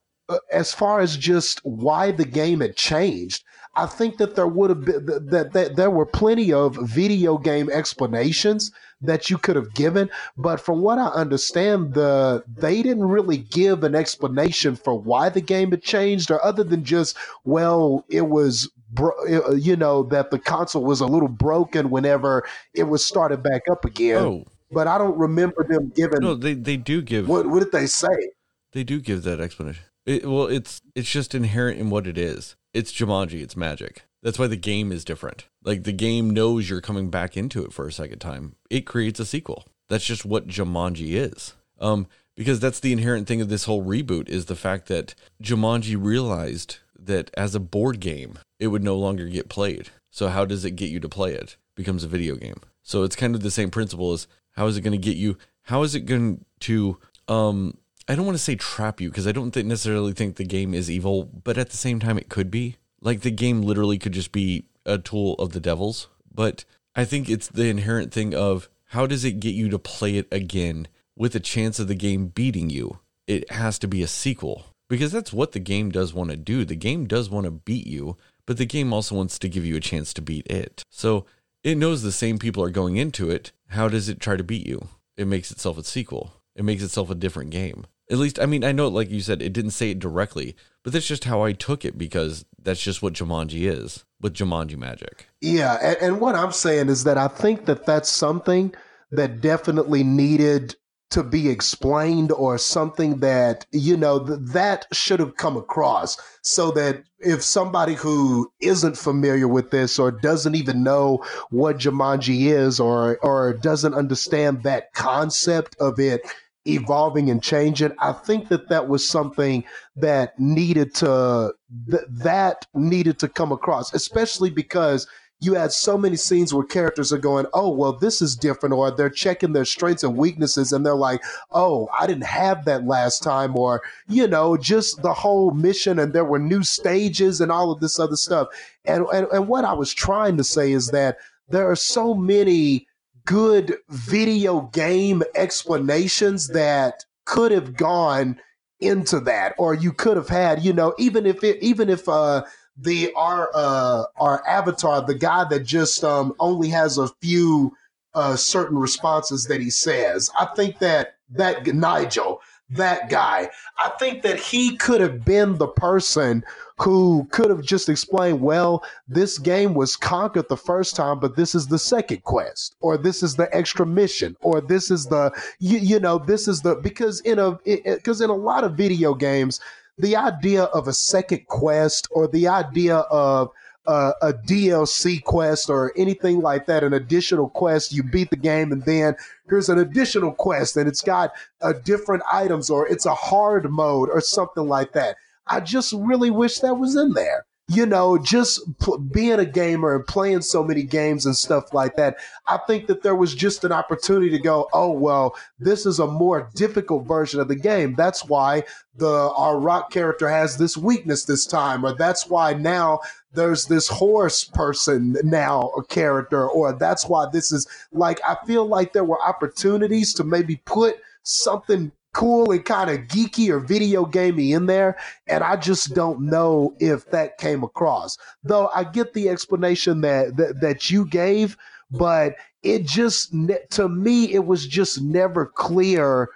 as far as just why the game had changed, I think that there would have been that, that, there were plenty of video game explanations that you could have given, but from what I understand, the they didn't really give an explanation for why the game had changed, or other than just well, it was bro- uh, you know that the console was a little broken whenever it was started back up again. Oh. But I don't remember them giving. No, they they do give. What what did they say? They do give that explanation. It, well, it's it's just inherent in what it is. It's Jumanji. It's magic. That's why the game is different. Like the game knows you're coming back into it for a second time. It creates a sequel. That's just what Jumanji is. Um, because that's the inherent thing of this whole reboot is the fact that Jumanji realized that as a board game, it would no longer get played. So how does it get you to play it? Becomes a video game. So it's kind of the same principle as how is it going to get you? How is it going to um I don't want to say trap you because I don't think necessarily think the game is evil, but at the same time it could be. Like the game literally could just be a tool of the devil's, but I think it's the inherent thing of how does it get you to play it again with a chance of the game beating you? It has to be a sequel because that's what the game does want to do. The game does want to beat you, but the game also wants to give you a chance to beat it. So it knows the same people are going into it. How does it try to beat you? It makes itself a sequel. It makes itself a different game. At least, I mean, I know, like you said, it didn't say it directly, but that's just how I took it because that's just what Jumanji is with Jumanji magic. Yeah, and, and what I'm saying is that I think that that's something that definitely needed to be explained or something that you know th- that should have come across so that if somebody who isn't familiar with this or doesn't even know what Jumanji is or or doesn't understand that concept of it evolving and changing. I think that that was something that needed to th- that needed to come across, especially because you had so many scenes where characters are going, "Oh, well, this is different," or they're checking their strengths and weaknesses, and they're like, "Oh, I didn't have that last time," or you know, just the whole mission, and there were new stages and all of this other stuff. And and, and what I was trying to say is that there are so many good video game explanations that could have gone into that or you could have had you know even if it even if uh the our uh our avatar the guy that just um only has a few uh certain responses that he says i think that that nigel that guy i think that he could have been the person who could have just explained, well, this game was conquered the first time, but this is the second quest, or this is the extra mission, or this is the, you, you know, this is the, because in a, because in a lot of video games, the idea of a second quest or the idea of a DLC quest or anything like that, an additional quest, you beat the game and then here's an additional quest and it's got uh, different items or it's a hard mode or something like that. I just really wish that was in there. you know, just p- being a gamer and playing so many games and stuff like that, I think that there was just an opportunity to go, oh well, this is a more difficult version of the game. That's why the our rock character has this weakness this time, or that's why now there's this horse person now a character, or that's why this is like I feel like there were opportunities to maybe put something cool and kind of geeky or video gamey in there. And I just don't know if that came across. Though I get the explanation that that, that you gave, but it just to me it was just never clear.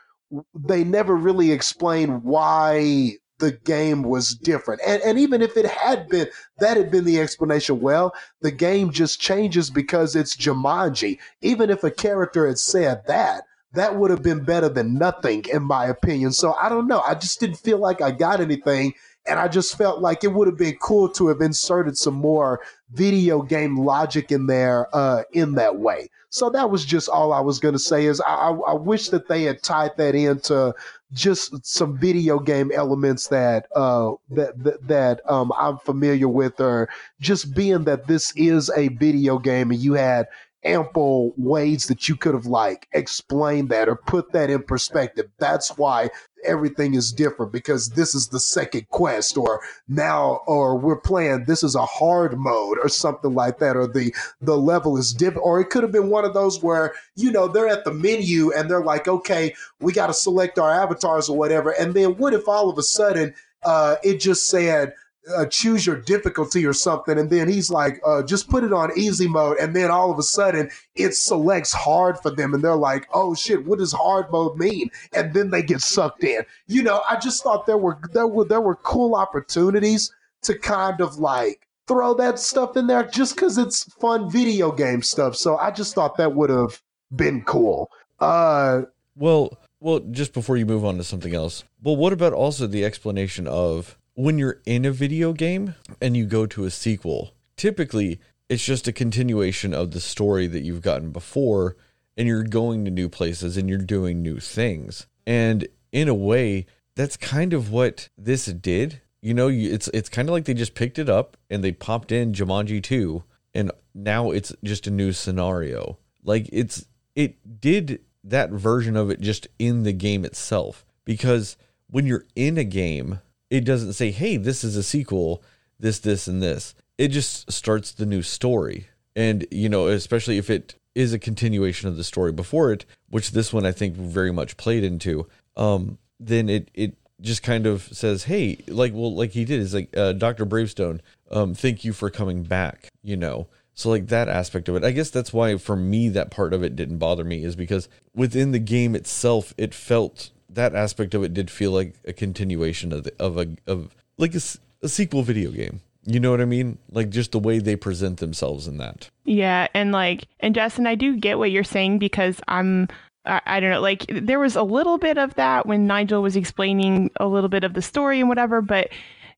They never really explained why the game was different. And, and even if it had been, that had been the explanation. Well, the game just changes because it's Jumanji. Even if a character had said that, that would have been better than nothing, in my opinion. So I don't know. I just didn't feel like I got anything. And I just felt like it would have been cool to have inserted some more video game logic in there uh, in that way. So that was just all I was going to say is I, I, wish that they had tied that into just some video game elements that uh, that that, that um, I'm familiar with, or just being that this is a video game and you had ample ways that you could have like explained that or put that in perspective. That's why everything is different because this is the second quest or now or we're playing this is a hard mode or something like that or the the level is different or it could have been one of those where you know they're at the menu and they're like okay we got to select our avatars or whatever and then what if all of a sudden uh, it just said uh, choose your difficulty or something. And then he's like, uh, just put it on easy mode. And then all of a sudden it selects hard for them. And they're like, oh shit, what does hard mode mean? And then they get sucked in. You know, I just thought there were, there were, there were cool opportunities to kind of like throw that stuff in there just because it's fun video game stuff. So I just thought that would have been cool. Uh, well, well, just before you move on to something else, well, what about also the explanation of when you're in a video game and you go to a sequel, typically it's just a continuation of the story that you've gotten before and you're going to new places and you're doing new things. And in a way, that's kind of what this did. You know, it's it's kind of like they just picked it up and they popped in Jumanji 2 and now it's just a new scenario. Like it's it did that version of it just in the game itself because when you're in a game it doesn't say, hey, this is a sequel, this, this, and this. It just starts the new story. And, you know, especially if it is a continuation of the story before it, which this one I think very much played into, um, then it, it just kind of says, hey, like, well, like he did is like, uh, Dr. Bravestone, um, thank you for coming back, you know. So like that aspect of it, I guess that's why for me that part of it didn't bother me is because within the game itself, it felt that aspect of it did feel like a continuation of the, of a of like a, a sequel video game. You know what I mean? Like just the way they present themselves in that. Yeah, and like and Justin, I do get what you're saying because I'm I, I, don't know, like there was a little bit of that when Nigel was explaining a little bit of the story and whatever, but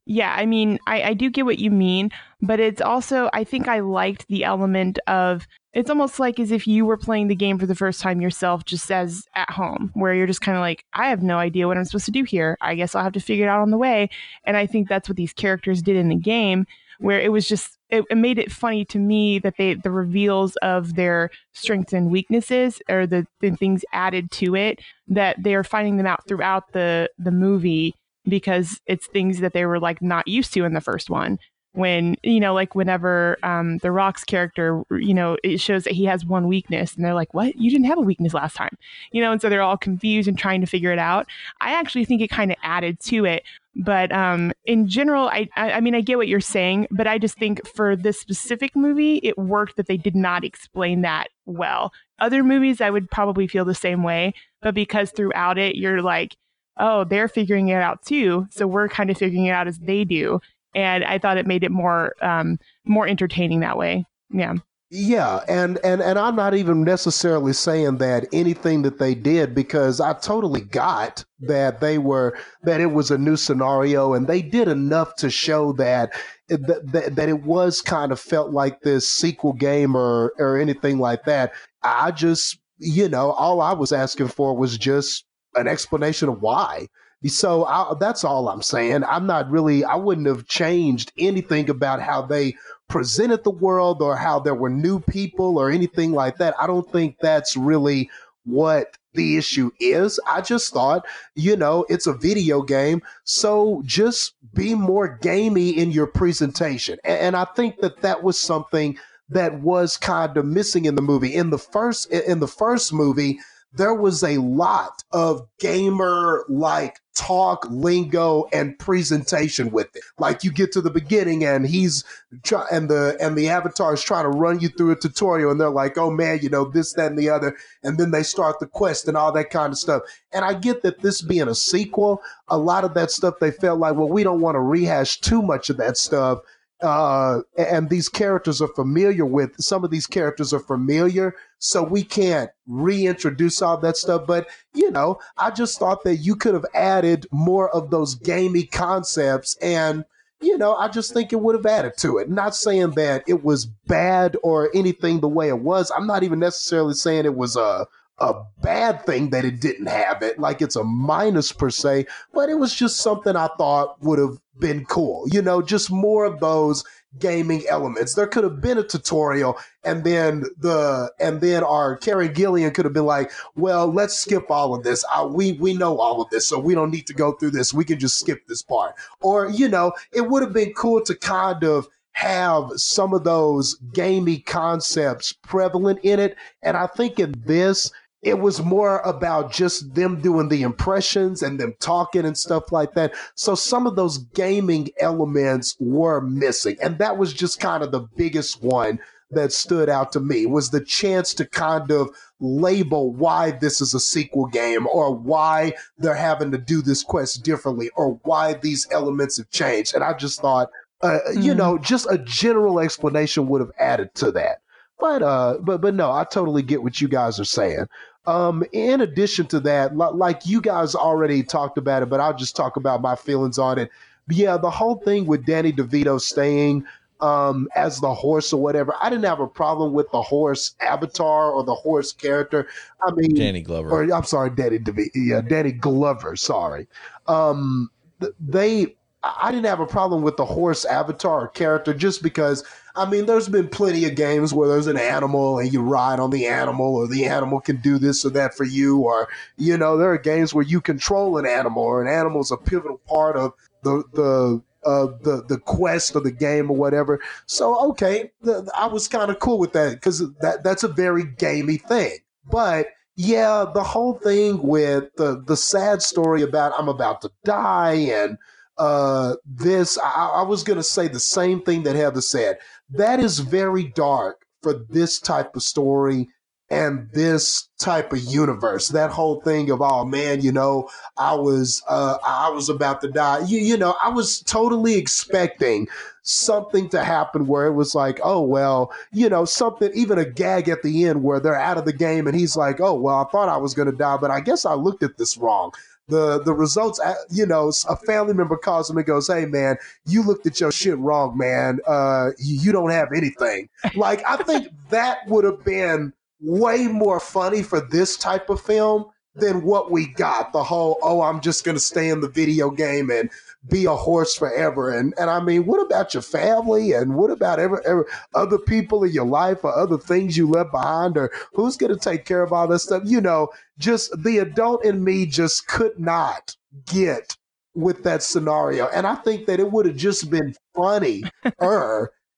yeah, I mean, I, I do get what you mean, but it's also, I think I liked the element of it's almost like as if you were playing the game for the first time yourself, just as at home, where you're just kind of like, I have no idea what I'm supposed to do here. I guess I'll have to figure it out on the way. And I think that's what these characters did in the game, where it was just, it, it made it funny to me that they, the reveals of their strengths and weaknesses or the, the things added to it, that they're finding them out throughout the, the movie because it's things that they were like not used to in the first one. When you know like whenever um the rock's character you know it shows that he has one weakness and they're like what? You didn't have a weakness last time. You know and so they're all confused and trying to figure it out. I actually think it kind of added to it but um in general I, I i mean i get what you're saying but i just think for this specific movie it worked that they did not explain that well. Other movies i would probably feel the same way but because throughout it you're like oh, they're figuring it out too. So we're kind of figuring it out as they do. And I thought it made it more um, more entertaining that way. Yeah. Yeah, and, and and I'm not even necessarily saying that anything that they did because I totally got that they were that it was a new scenario and they did enough to show that that, that it was kind of felt like this sequel game or or anything like that. I just you know all I was asking for was just an explanation of why. So I, that's all I'm saying. I'm not really, I wouldn't have changed anything about how they presented the world or how there were new people or anything like that. I don't think that's really what the issue is. I just thought, you know, it's a video game. So just be more gamey in your presentation. And, and I think that that was something that was kind of missing in the movie. In the first, in the first movie, there was a lot of gamer like talk, lingo, and presentation with it. Like you get to the beginning and he's try- and the and the avatar is trying to run you through a tutorial and they're like, oh man, you know, this, that, and the other. And then they start the quest and all that kind of stuff. And I get that this being a sequel, a lot of that stuff they felt like, well, we don't want to rehash too much of that stuff uh, and these characters are familiar with some of these characters are familiar so we can't reintroduce all that stuff but you know i just thought that you could have added more of those gamey concepts and you know i just think it would have added to it. Not saying that it was bad or anything the way it was. I'm not even necessarily saying it was a a bad thing that it didn't have it like it's a minus per se but it was just something i thought would have been cool. You know, just more of those gaming elements. There could have been a tutorial and then the and then our Karen Gillan could have been like, well, let's skip all of this. Uh, we we know all of this, so we don't need to go through this. We can just skip this part. Or, you know, it would have been cool to kind of have some of those gamey concepts prevalent in it. And I think in this, it was more about just them doing the impressions and them talking and stuff like that. So some of those gaming elements were missing. And that was just kind of the biggest one that stood out to me was the chance to kind of label why this is a sequel game or why they're having to do this quest differently or why these elements have changed. And I just thought, uh, mm-hmm. you know, just a general explanation would have added to that. But uh, but but no, I totally get what you guys are saying. Um, in addition to that, like you guys already talked about it, but I'll just talk about my feelings on it. Yeah, the whole thing with Danny DeVito staying um, as the horse or whatever, I didn't have a problem with the horse avatar or the horse character. I mean, Danny Glover. Or I'm sorry, Danny DeVito. Yeah, Danny Glover. Sorry. Um, they I didn't have a problem with the horse avatar character just because I mean there's been plenty of games where there's an animal and you ride on the animal or the animal can do this or that for you or you know there are games where you control an animal or an animal is a pivotal part of the the uh, the the quest or the game or whatever. So okay, the, I was kind of cool with that because that that's a very gamey thing. But yeah, the whole thing with the the sad story about I'm about to die and uh, this, I, I was going to say the same thing that Heather said. That is very dark for this type of story and this type of universe. That whole thing of, oh man, you know, I was, uh, I was about to die. You, you know, I was totally expecting something to happen where it was like, oh, well, you know, something, even a gag at the end where they're out of the game and he's like, oh, well, I thought I was going to die, but I guess I looked at this wrong the the results uh, you know a family member calls him and goes hey man you looked at your shit wrong man. Uh you, you don't have anything. Like i think that would have been way more funny for this type of film than what we got the whole oh i'm just gonna stay in the video game and be a horse forever. And and I mean, what about your family? And what about ever, ever other people in your life or other things you left behind? Or who's going to take care of all this stuff? You know, just the adult in me just could not get with that scenario. And I think that it would have just been funny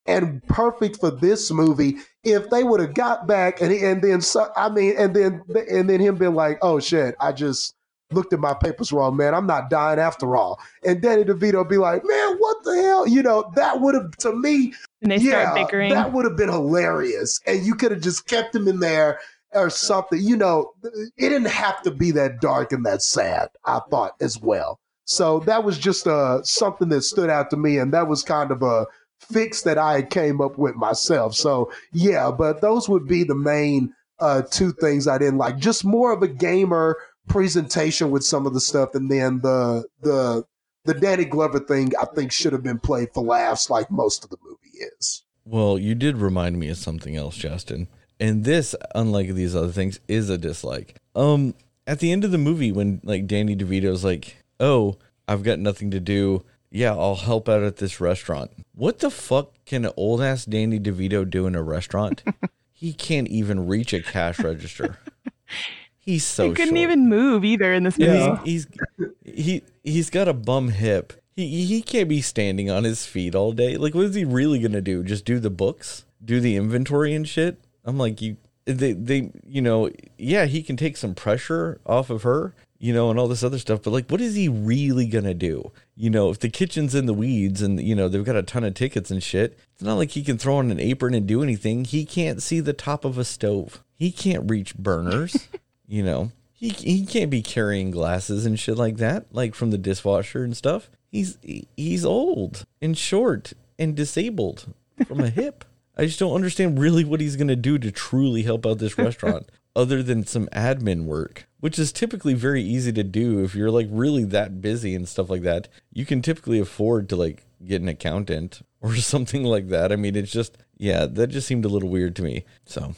and perfect for this movie if they would have got back and and then so, I mean and then and then him being like, oh shit, I just looked at my papers wrong, man. I'm not dying after all. And Danny DeVito be like, man, what the hell? You know, that would have, to me, and they yeah, start bickering. That would have been hilarious. And you could have just kept him in there or something. You know, it didn't have to be that dark and that sad, I thought as well. So that was just uh, something that stood out to me. And that was kind of a fix that I came up with myself. So, yeah, but those would be the main uh, two things I didn't like. Just more of a gamer presentation with some of the stuff, and then the the the Danny Glover thing I think should have been played for laughs, like most of the movie is. Well, you did remind me of something else, Justin. And this, unlike these other things, is a dislike. Um, at the end of the movie, when like Danny DeVito's like, oh, I've got nothing to do. Yeah, I'll help out at this restaurant. What the fuck can an old ass Danny DeVito do in a restaurant? he can't even reach a cash register. He's so he couldn't short. even move either in this movie. Yeah. He's, he's he he's got a bum hip. He he can't be standing on his feet all day. Like, what is he really gonna do? Just do the books, do the inventory and shit? I'm like, you they they you know yeah he can take some pressure off of her you know and all this other stuff but like what is he really gonna do? You know if the kitchen's in the weeds and you know they've got a ton of tickets and shit it's not like he can throw on an apron and do anything. He can't see the top of a stove. He can't reach burners you know. He, he can't be carrying glasses and shit like that like from the dishwasher and stuff. He's he's old and short and disabled from a hip. I just don't understand really what he's going to do to truly help out this restaurant other than some admin work which is typically very easy to do if you're like really that busy and stuff like that you can typically afford to like get an accountant or something like that i mean it's just yeah that just seemed a little weird to me so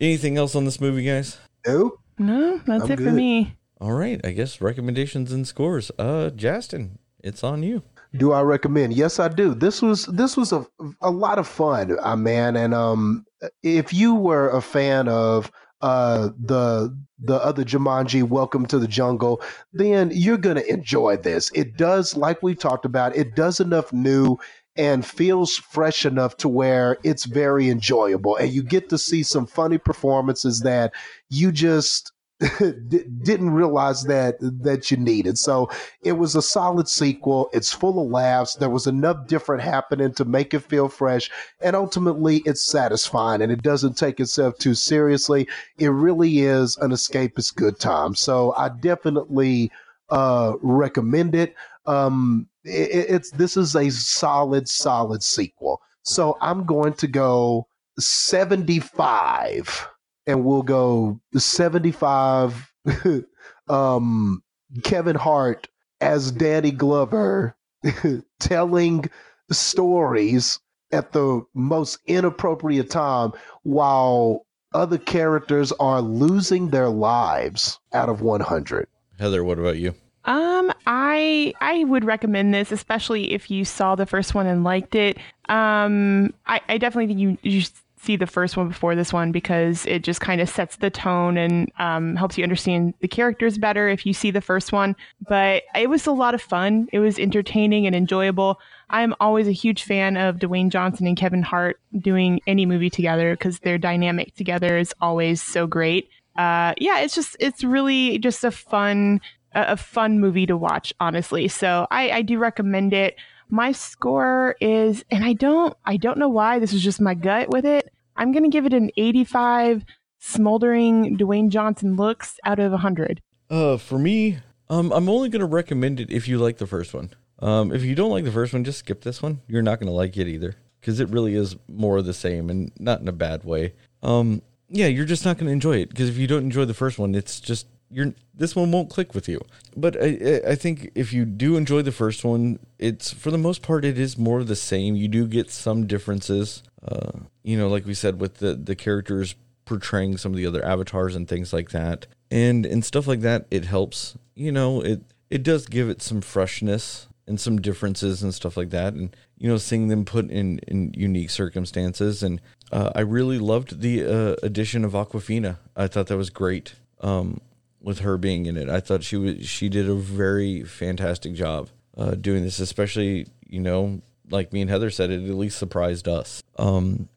anything else on this movie guys Nope. No, that's I'm it for me. all right, I guess recommendations and scores. Uh, Justin, it's on you. Do I recommend? Yes, I do. This was this was a a lot of fun, uh, man. And um, if you were a fan of uh the the other Jumanji, Welcome to the Jungle, then you're gonna enjoy this. It does, like we talked about, it does enough new and feels fresh enough to where it's very enjoyable, and you get to see some funny performances that you just didn't realize that that you needed. So it was a solid sequel. It's full of laughs. There was enough different happening to make it feel fresh, and ultimately, it's satisfying. And it doesn't take itself too seriously. It really is an escapist good time. So I definitely uh, recommend it. Um, it. It's this is a solid, solid sequel. So I'm going to go 75 and we'll go 75 um Kevin Hart as Danny Glover telling stories at the most inappropriate time while other characters are losing their lives out of 100. Heather, what about you? Um, I I would recommend this, especially if you saw the first one and liked it. Um, I, I definitely think you you should see the first one before this one because it just kind of sets the tone and um, helps you understand the characters better if you see the first one. But it was a lot of fun. It was entertaining and enjoyable. I'm always a huge fan of Dwayne Johnson and Kevin Hart doing any movie together because their dynamic together is always so great. Uh, yeah, it's just it's really just a fun a, a fun movie to watch, honestly. So I, I do recommend it. My score is, and I don't, I don't know why. This is just my gut with it. I'm gonna give it an 85 smoldering Dwayne Johnson looks out of 100. Uh, for me, um, I'm only gonna recommend it if you like the first one. Um, if you don't like the first one, just skip this one. You're not gonna like it either because it really is more of the same and not in a bad way. Um, yeah, you're just not gonna enjoy it because if you don't enjoy the first one, it's just you're this one won't click with you. But I, I- think if you do enjoy the first one, it's for the most part it is more of the same. You do get some differences. Uh, you know, like we said with the the characters portraying some of the other avatars and things like that and and stuff like that it helps you know it it does give it some freshness and some differences and stuff like that and you know seeing them put in in unique circumstances and uh, i really loved the uh, addition of Awkwafina i thought that was great um with her being in it i thought she was she did a very fantastic job uh doing this especially you know like me and heather said it at least surprised us um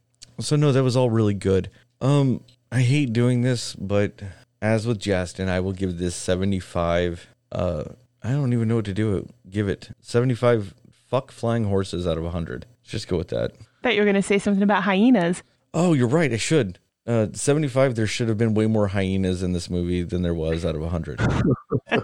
so no, that was all really good. Um, I hate doing this, but as with Justin, I will give this seventy-five. Uh, I don't even know what to do. Give it seventy-five. Fuck flying horses out of hundred. Just go with that. Thought you were gonna say something about hyenas. Oh, you're right. I should. Uh, seventy-five. There should have been way more hyenas in this movie than there was out of hundred.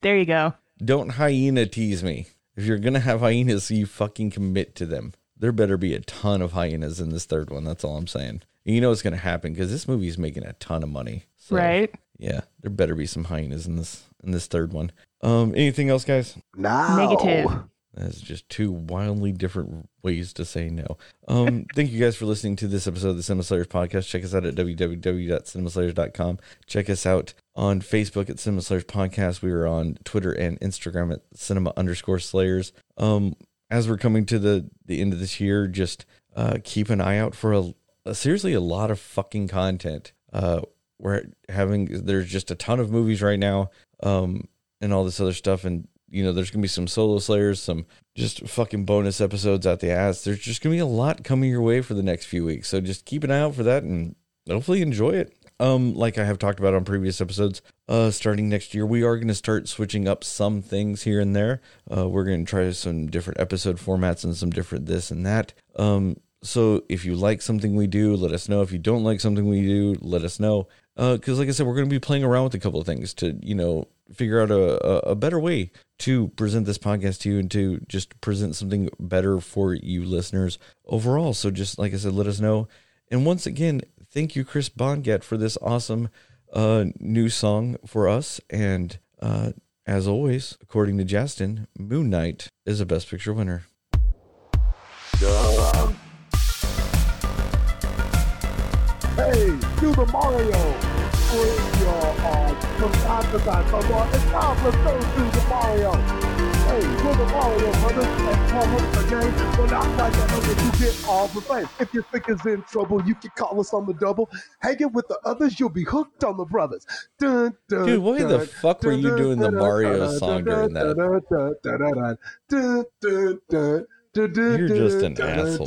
There you go. don't hyena tease me. If you're gonna have hyenas, you fucking commit to them. There better be a ton of hyenas in this third one. That's all I'm saying. And you know what's gonna happen because this movie is making a ton of money. So, Right. Yeah, there better be some hyenas in this in this third one. Um, anything else, guys? Now, Negative. That's just two wildly different ways to say no. Um, thank you guys for listening to this episode of the Cinema Slayers podcast. Check us out at www.cinemaslayers.com. Check us out on Facebook at Cinema Slayers Podcast. We are on Twitter and Instagram at Cinema underscore Slayers. Um, as we're coming to the the end of this year, just uh, keep an eye out for a, a seriously a lot of fucking content. Uh, we're having there's just a ton of movies right now, um, and all this other stuff, and you know there's gonna be some solo Slayers, some just fucking bonus episodes out the ass. There's just gonna be a lot coming your way for the next few weeks, so just keep an eye out for that and hopefully enjoy it. Um, like I have talked about on previous episodes, uh, starting next year, we are going to start switching up some things here and there. Uh, we're going to try some different episode formats and some different this and that. Um, so if you like something we do, let us know. If you don't like something we do, let us know. Uh, Because, like I said, we're going to be playing around with a couple of things to, you know, figure out a, a, better way to present this podcast to you and to just present something better for you listeners overall. So, just like I said, let us know. And once again, thank you, Chris Bonget, for this awesome uh, new song for us. And uh, as always, according to Justin, Moon Knight is a Best Picture winner. Hey, the Mario! from Africa. Come on, it's time for so through the Mario. Hey, we're the Mario brothers and call us again. When I got that number, you get all the fame. If your figure's in trouble, you can call us on the double. Hanging with the others, you'll be hooked on the brothers. Dun, dun, Dude, why the fuck were you doing the Mario song during that? You're just an asshole.